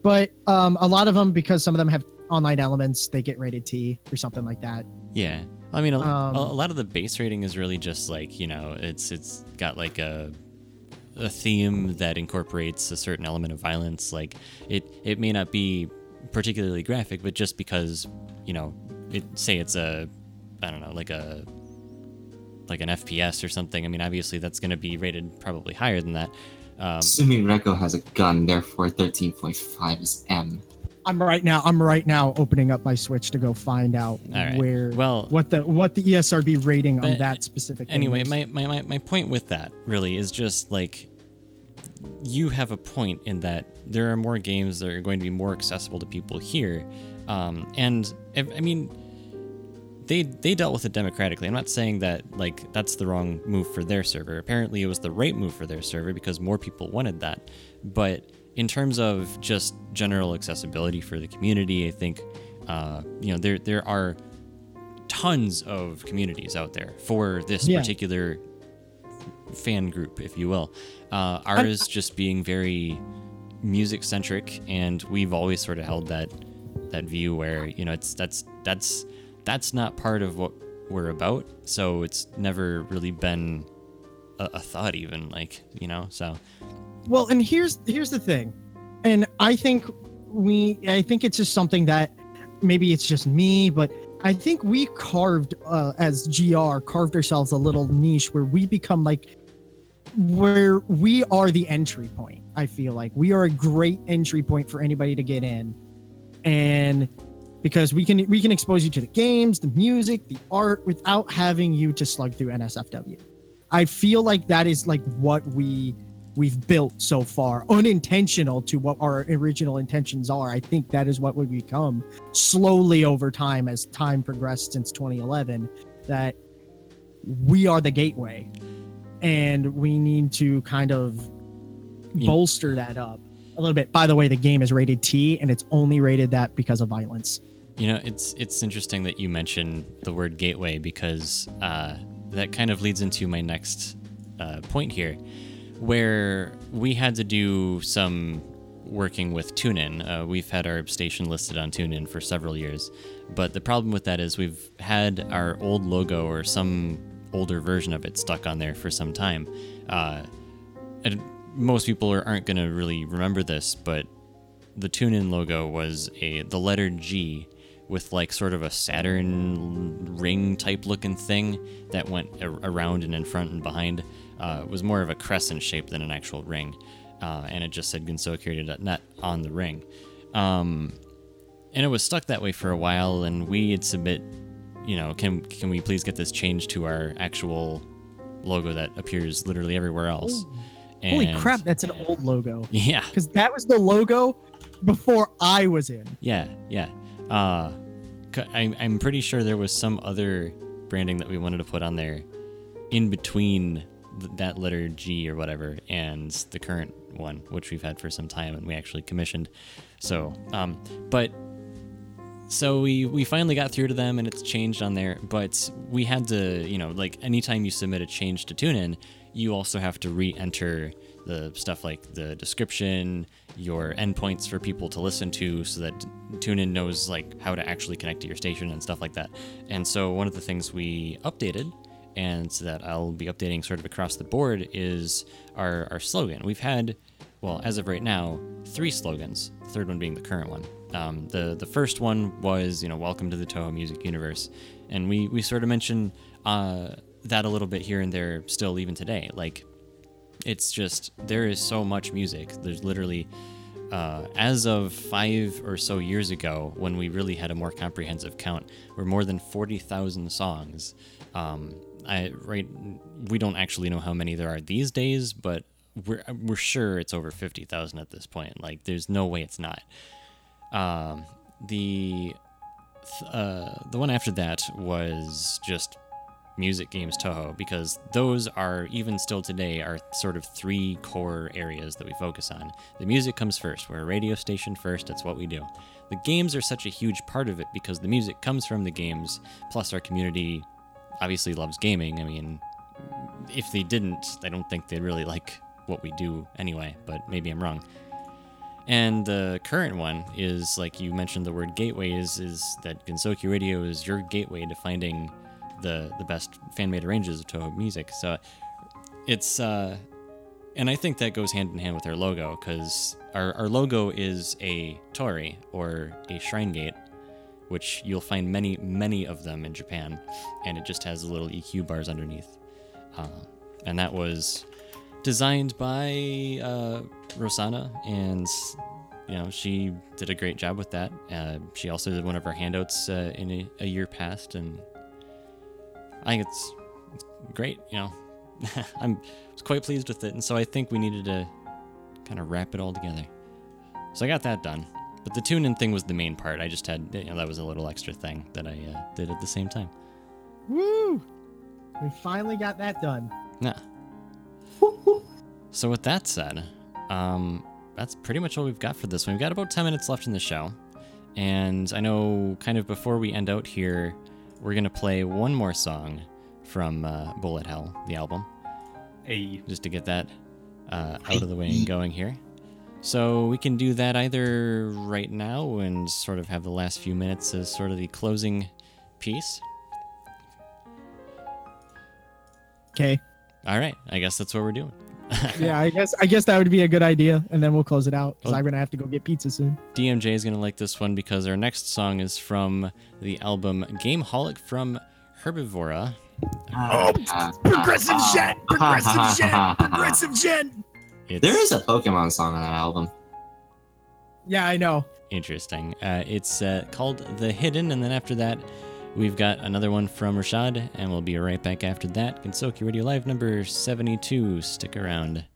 But um a lot of them because some of them have online elements, they get rated T or something like that. Yeah. I mean, a, Um, a a lot of the base rating is really just like you know, it's it's got like a a theme that incorporates a certain element of violence. Like it it may not be particularly graphic, but just because you know, it say it's a I don't know, like a like an FPS or something. I mean, obviously that's going to be rated probably higher than that. Um, Assuming Reko has a gun, therefore 13.5 is M. I'm right now I'm right now opening up my Switch to go find out All right. where well, what the what the ESRB rating on that specific anyway my, my, my, my point with that really is just like you have a point in that there are more games that are going to be more accessible to people here um, and i I mean they they dealt with it democratically i'm not saying that like that's the wrong move for their server apparently it was the right move for their server because more people wanted that but in terms of just general accessibility for the community i think uh, you know there there are tons of communities out there for this Yeah. particular fan group, if you will. Uh, ours just being very music centric, and we've always sort of held that that view where you know it's that's that's that's not part of what we're about. So it's never really been a, a thought, even like you know. So Well, and here's here's the thing, and I think we I think it's just something that maybe it's just me, but I think we carved uh, as GR carved ourselves a little niche where we become like where we are the entry point. I feel like we are a great entry point for anybody to get in, and because we can we can expose you to the games, the music, the art without having you to slug through NSFW. I feel like that is like what we we've built so far, unintentional to what our original intentions are. I think that is what we've become slowly over time as time progressed since 2011. That we are the gateway, and we need to kind of Yeah. bolster that up a little bit. By the way, the game is rated T, and it's only rated that because of violence. You know, it's it's interesting that you mention the word gateway because uh, that kind of leads into my next uh, point here, where we had to do some working with TuneIn. Uh, we've had our station listed on TuneIn for several years, but the problem with that is we've had our old logo or some older version of it stuck on there for some time. Uh, and most people are, aren't going to really remember this, but the tune-in logo was a the letter G with like sort of a Saturn ring type looking thing that went a- around and in front and behind. Uh, it was more of a crescent shape than an actual ring, uh, and it just said GunSoCurity.net on the ring. Um, and it was stuck that way for a while, and we had submit, you know, can can we please get this changed to our actual logo that appears literally everywhere else? Holy crap, that's an old logo. Yeah, Because that was the logo before I was in. yeah, yeah. Uh, I'm I'm pretty sure there was some other branding that we wanted to put on there, in between th- that letter G or whatever and the current one, which we've had for some time and we actually commissioned. So, um, but so we we finally got through to them and it's changed on there but we had to you know like anytime you submit a change to tunein you also have to re-enter the stuff like the description your endpoints for people to listen to so that tunein knows like how to actually connect to your station and stuff like that and so one of the things we updated and so that I'll be updating sort of across the board is our, our slogan. We've had, well, as of right now, three slogans. The third one being the current one. Um, the the first one was, you know, welcome to the Touhou music universe, and we we sort of mentioned uh, that a little bit here and there, still even today. Like, it's just there is so much music. There's literally. Uh, as of five or so years ago, when we really had a more comprehensive count, we're more than 40,000 songs. Um, I right, we don't actually know how many there are these days, but we're we're sure it's over 50,000 at this point. Like, there's no way it's not. Um, the uh, the one after that was just music games Touhou because those are even still today are sort of three core areas that we focus on. The music comes first. We're a radio station first. That's what we do. The games are such a huge part of it because the music comes from the games. Plus, our community obviously loves gaming. I mean, if they didn't, I don't think they'd really like what we do anyway. But maybe I'm wrong. And the current one is like you mentioned the word gateways is that Gensokyo Radio is your gateway to finding the the best fan made arranges of Touhou music. So it's uh and I think that goes hand in hand with our logo because our, our logo is a tori or a shrine gate, which you'll find many many of them in Japan, and it just has little EQ bars underneath. Uh, and that was designed by uh, Rosanna, and you know she did a great job with that. Uh, she also did one of her handouts uh, in a, a year past, and I think it's, it's great. You know, I'm was quite pleased with it, and so I think we needed to kind of wrap it all together. So I got that done. But the tune-in thing was the main part. I just had you know that was a little extra thing that I uh, did at the same time. Woo! We finally got that done. Yeah. So with that said, um, that's pretty much all we've got for this one. We've got about 10 minutes left in the show. And I know kind of before we end out here, we're going to play one more song from uh, Bullet Hell, the album, Hey, just to get that uh, out of the way and going here. So we can do that either right now and sort of have the last few minutes as sort of the closing piece. Okay. All right, I guess that's what we're doing. Yeah, I guess I guess that would be a good idea, and then we'll close it out because Oh. I'm gonna have to go get pizza soon. DMJ is going to like this one because our next song is from the album Gameholic from Herbivora. Oh, Progressive djent, progressive djent, progressive djent. It's There is a Pokemon song on that album. Yeah, I know. interesting. Uh, it's uh, called The Hidden, and then after that, we've got another one from Richaad, and we'll be right back after that. Gensokyo Radio Live number 72. Stick around.「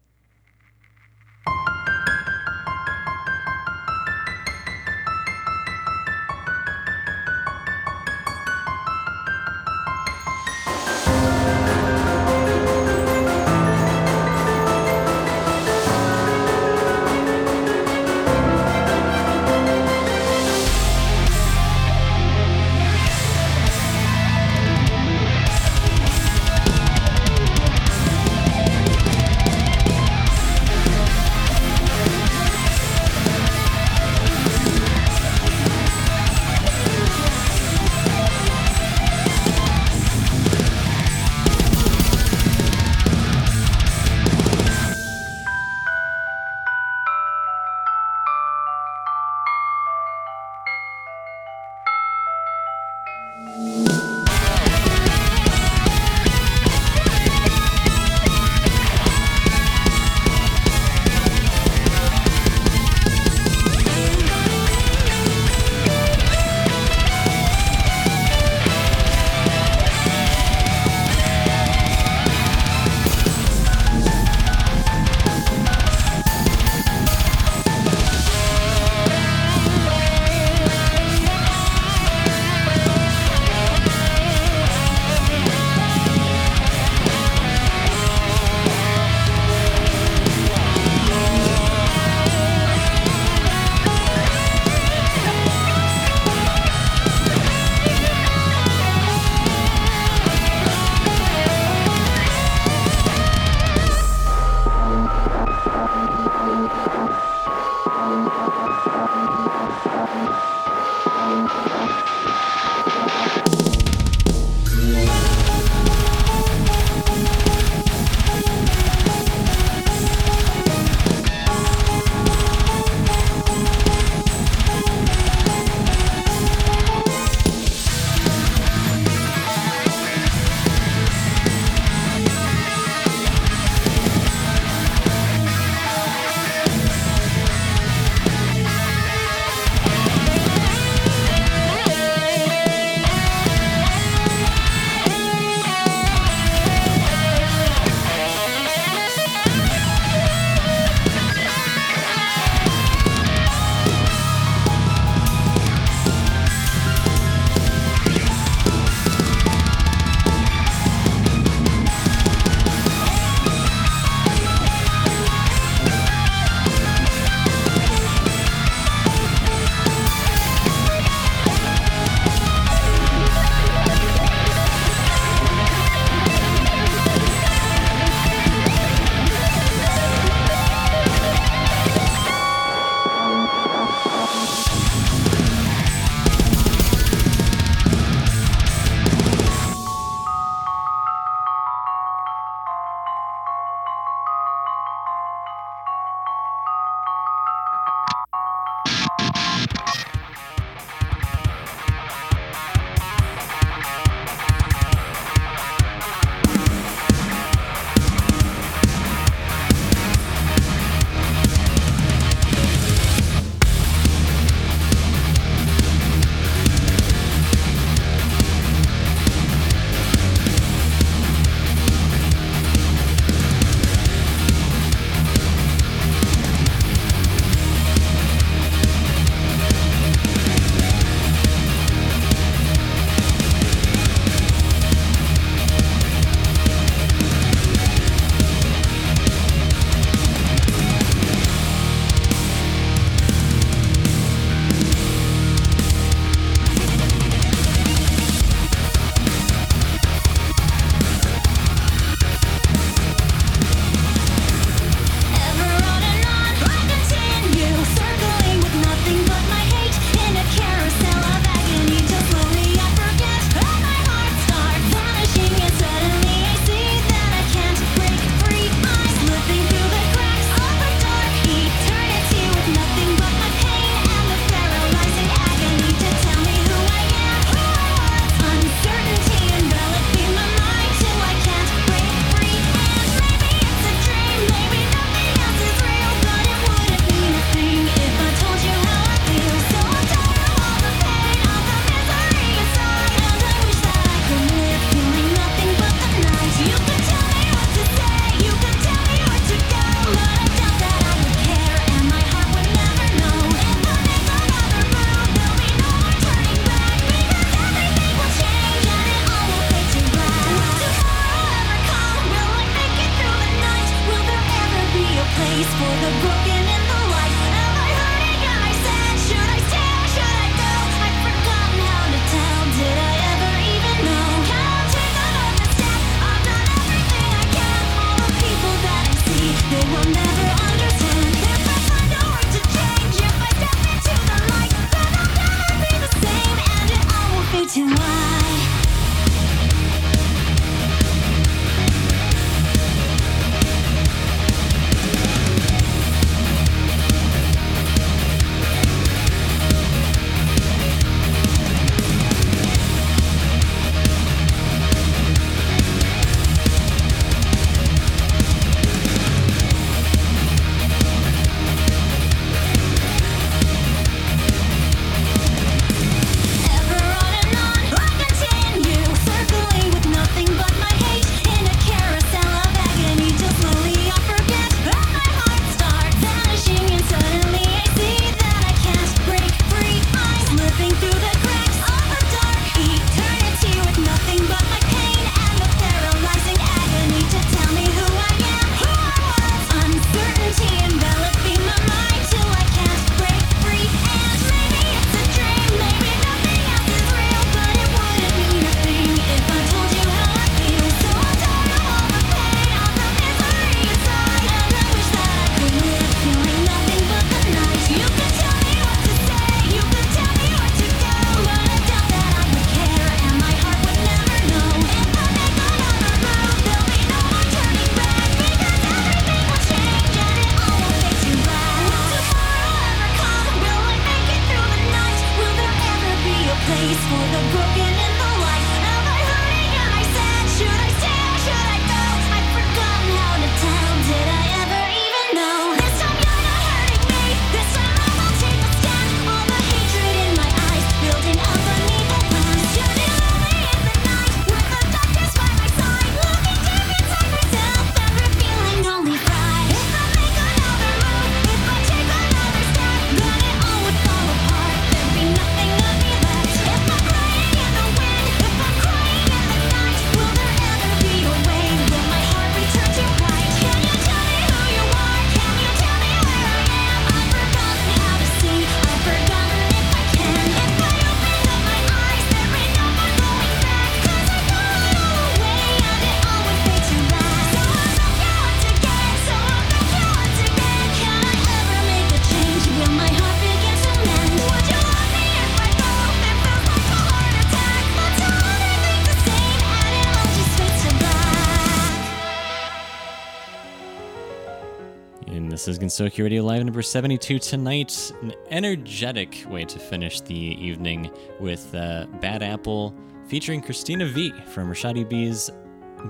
Is Gensokyo Radio Live number 72 tonight. An energetic way to finish the evening with uh, Bad Apple featuring Cristina Vee from RichaadEB's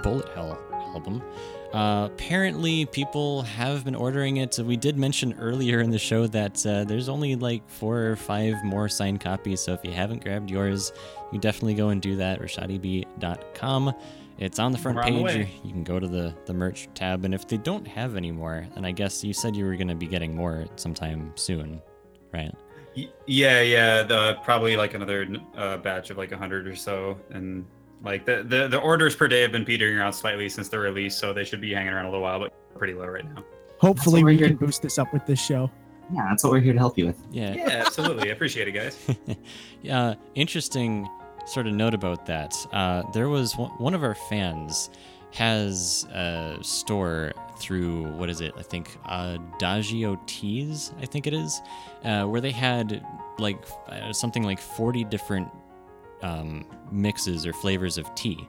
Bullet Hell album. Uh, apparently, people have been ordering it. We did mention earlier in the show that uh, there's only like four or five more signed copies, so if you haven't grabbed yours, you definitely go and do that. richaadeb.com. It's on the front We're on the page. way. you can go to the, the merch tab, and if they don't have any more, then I guess you said you were going to be getting more sometime soon, right? Y- Yeah, yeah, the probably like another uh, batch of like a hundred or so, and like the, the the orders per day have been petering around slightly since the release, so they should be hanging around a little while, but pretty low right now. Hopefully, we we're can here- boost this up with this show. Yeah, that's what we're here to help you with. Yeah. Yeah, absolutely, I appreciate it, guys. yeah, interesting sort of note about that. Uh, there was one, one of our fans has a store through what is it? I think Adagio Dagio Teas, I think it is, uh, where they had like uh, something like forty different um, mixes or flavors of tea,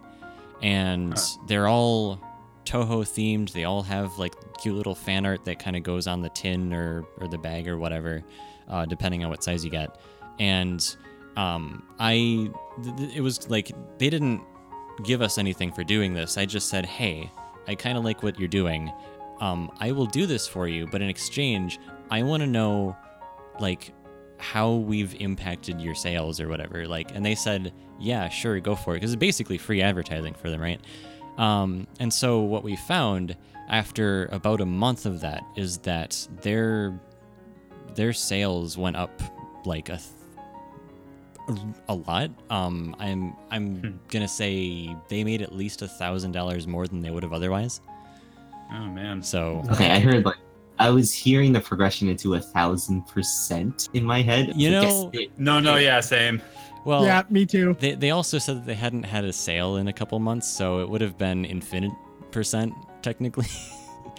and Huh. they're all Toho themed. They all have like cute little fan art that kind of goes on the tin or or the bag or whatever, uh, depending on what size you get. And um, I, th- th- it was like they didn't give us anything for doing this. I just said, hey, I kind of like what you're doing. Um, I will do this for you, but in exchange, I want to know, like, how we've impacted your sales or whatever. Like, and they said, yeah, sure, go for it, because it's basically free advertising for them, right? Um, and so what we found after about a month of that is that their their sales went up like a a lot. Um, I'm I'm Hmm. gonna say they made at least a thousand dollars more than they would have otherwise. Oh man, So Okay, I heard like I was hearing the progression into a thousand percent in my head. You Like, know- yes, no, no, yeah, same. well, yeah, me too. They, they also said that they hadn't had a sale in a couple months, so it would have been infinite percent technically.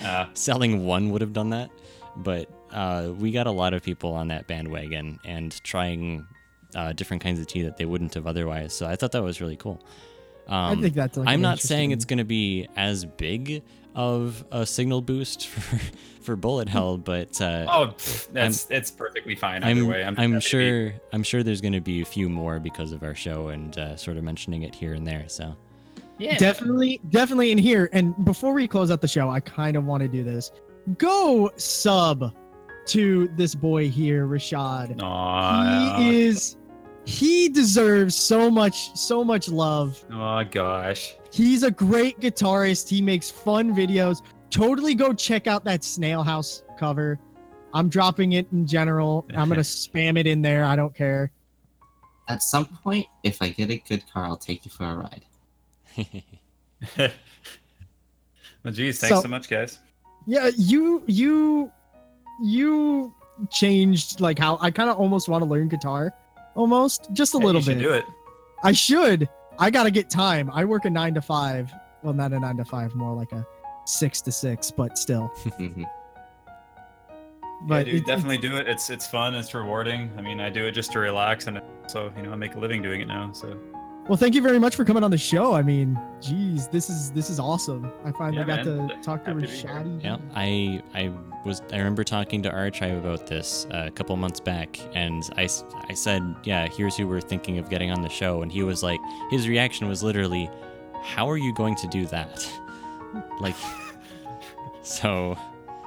Uh, Selling one would have done that, but uh, we got a lot of people on that bandwagon and trying uh, different kinds of tea that they wouldn't have otherwise. So I thought that was really cool. Um, I think that's. Like I'm an not saying it's going to be as big of a signal boost for, for Bullet Hell, but uh, oh, pff, that's it's perfectly fine either I'm way. I'm, I'm happy to be- sure I'm sure there's going to be a few more because of our show and uh, sort of mentioning it here and there. So yeah, Definitely, definitely in here. And before we close out the show, I kind of want to do this. Go sub to this boy here, Richaad. Aw, he is he deserves so much so much love. Oh gosh. he's a great guitarist. He makes fun videos. Totally go check out that snail house cover. I'm dropping it in general. I'm gonna spam it in there. I don't care. At some point, if I get a good car, I'll take you for a ride. well, geez, thanks So- so much, guys. yeah you you you changed like how i kind of almost want to learn guitar almost just a Hey, little you should bit do it. i should i gotta get time i work a nine to five well not a nine to five more like a six to six but still but yeah, dude, it- it- definitely do it. It's it's fun. It's rewarding. I mean, I do it just to relax, and so you know, I make a living doing it now. So Well, thank you very much for coming on the show. I mean, geez, this is this is awesome. I finally Yeah, got man. to talk to Happy to. Rashadi. Yeah, I I was I remember talking to our tribe about this uh, a couple months back, and I I said, yeah, here's who we're thinking of getting on the show, and he was like, his reaction was literally, how are you going to do that? like, so,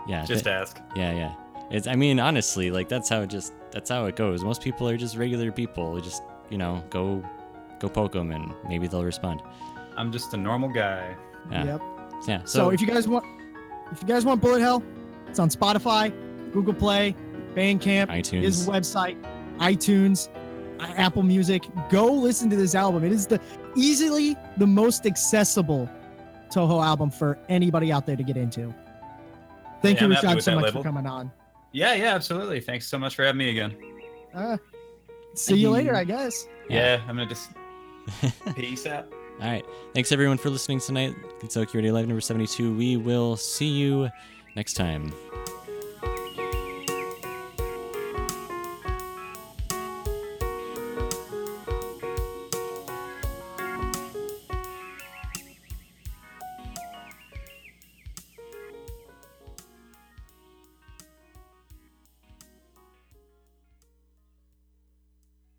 yeah, just th- ask. yeah, yeah. It's I mean honestly, like that's how it just that's how it goes. Most people are just regular people. They Just you know, go go poke them, and maybe they'll respond. I'm just a normal guy. Yeah, Yep. yeah. So, So, if you guys want, if you guys want Bullet Hell, it's on Spotify, Google Play, Bandcamp, iTunes. his website, iTunes, uh, Apple Music. Go listen to this album. It is the easily the most accessible Touhou album for anybody out there to get into. Thank Yeah, you, Richaad, so much label. for coming on. Yeah, yeah, absolutely. Thanks so much for having me again. Uh, see you later, I guess. Yeah. Yeah, I'm gonna just peace out. All right. Thanks everyone for listening tonight. Gensokyo Radio Live number 72. We will see you next time.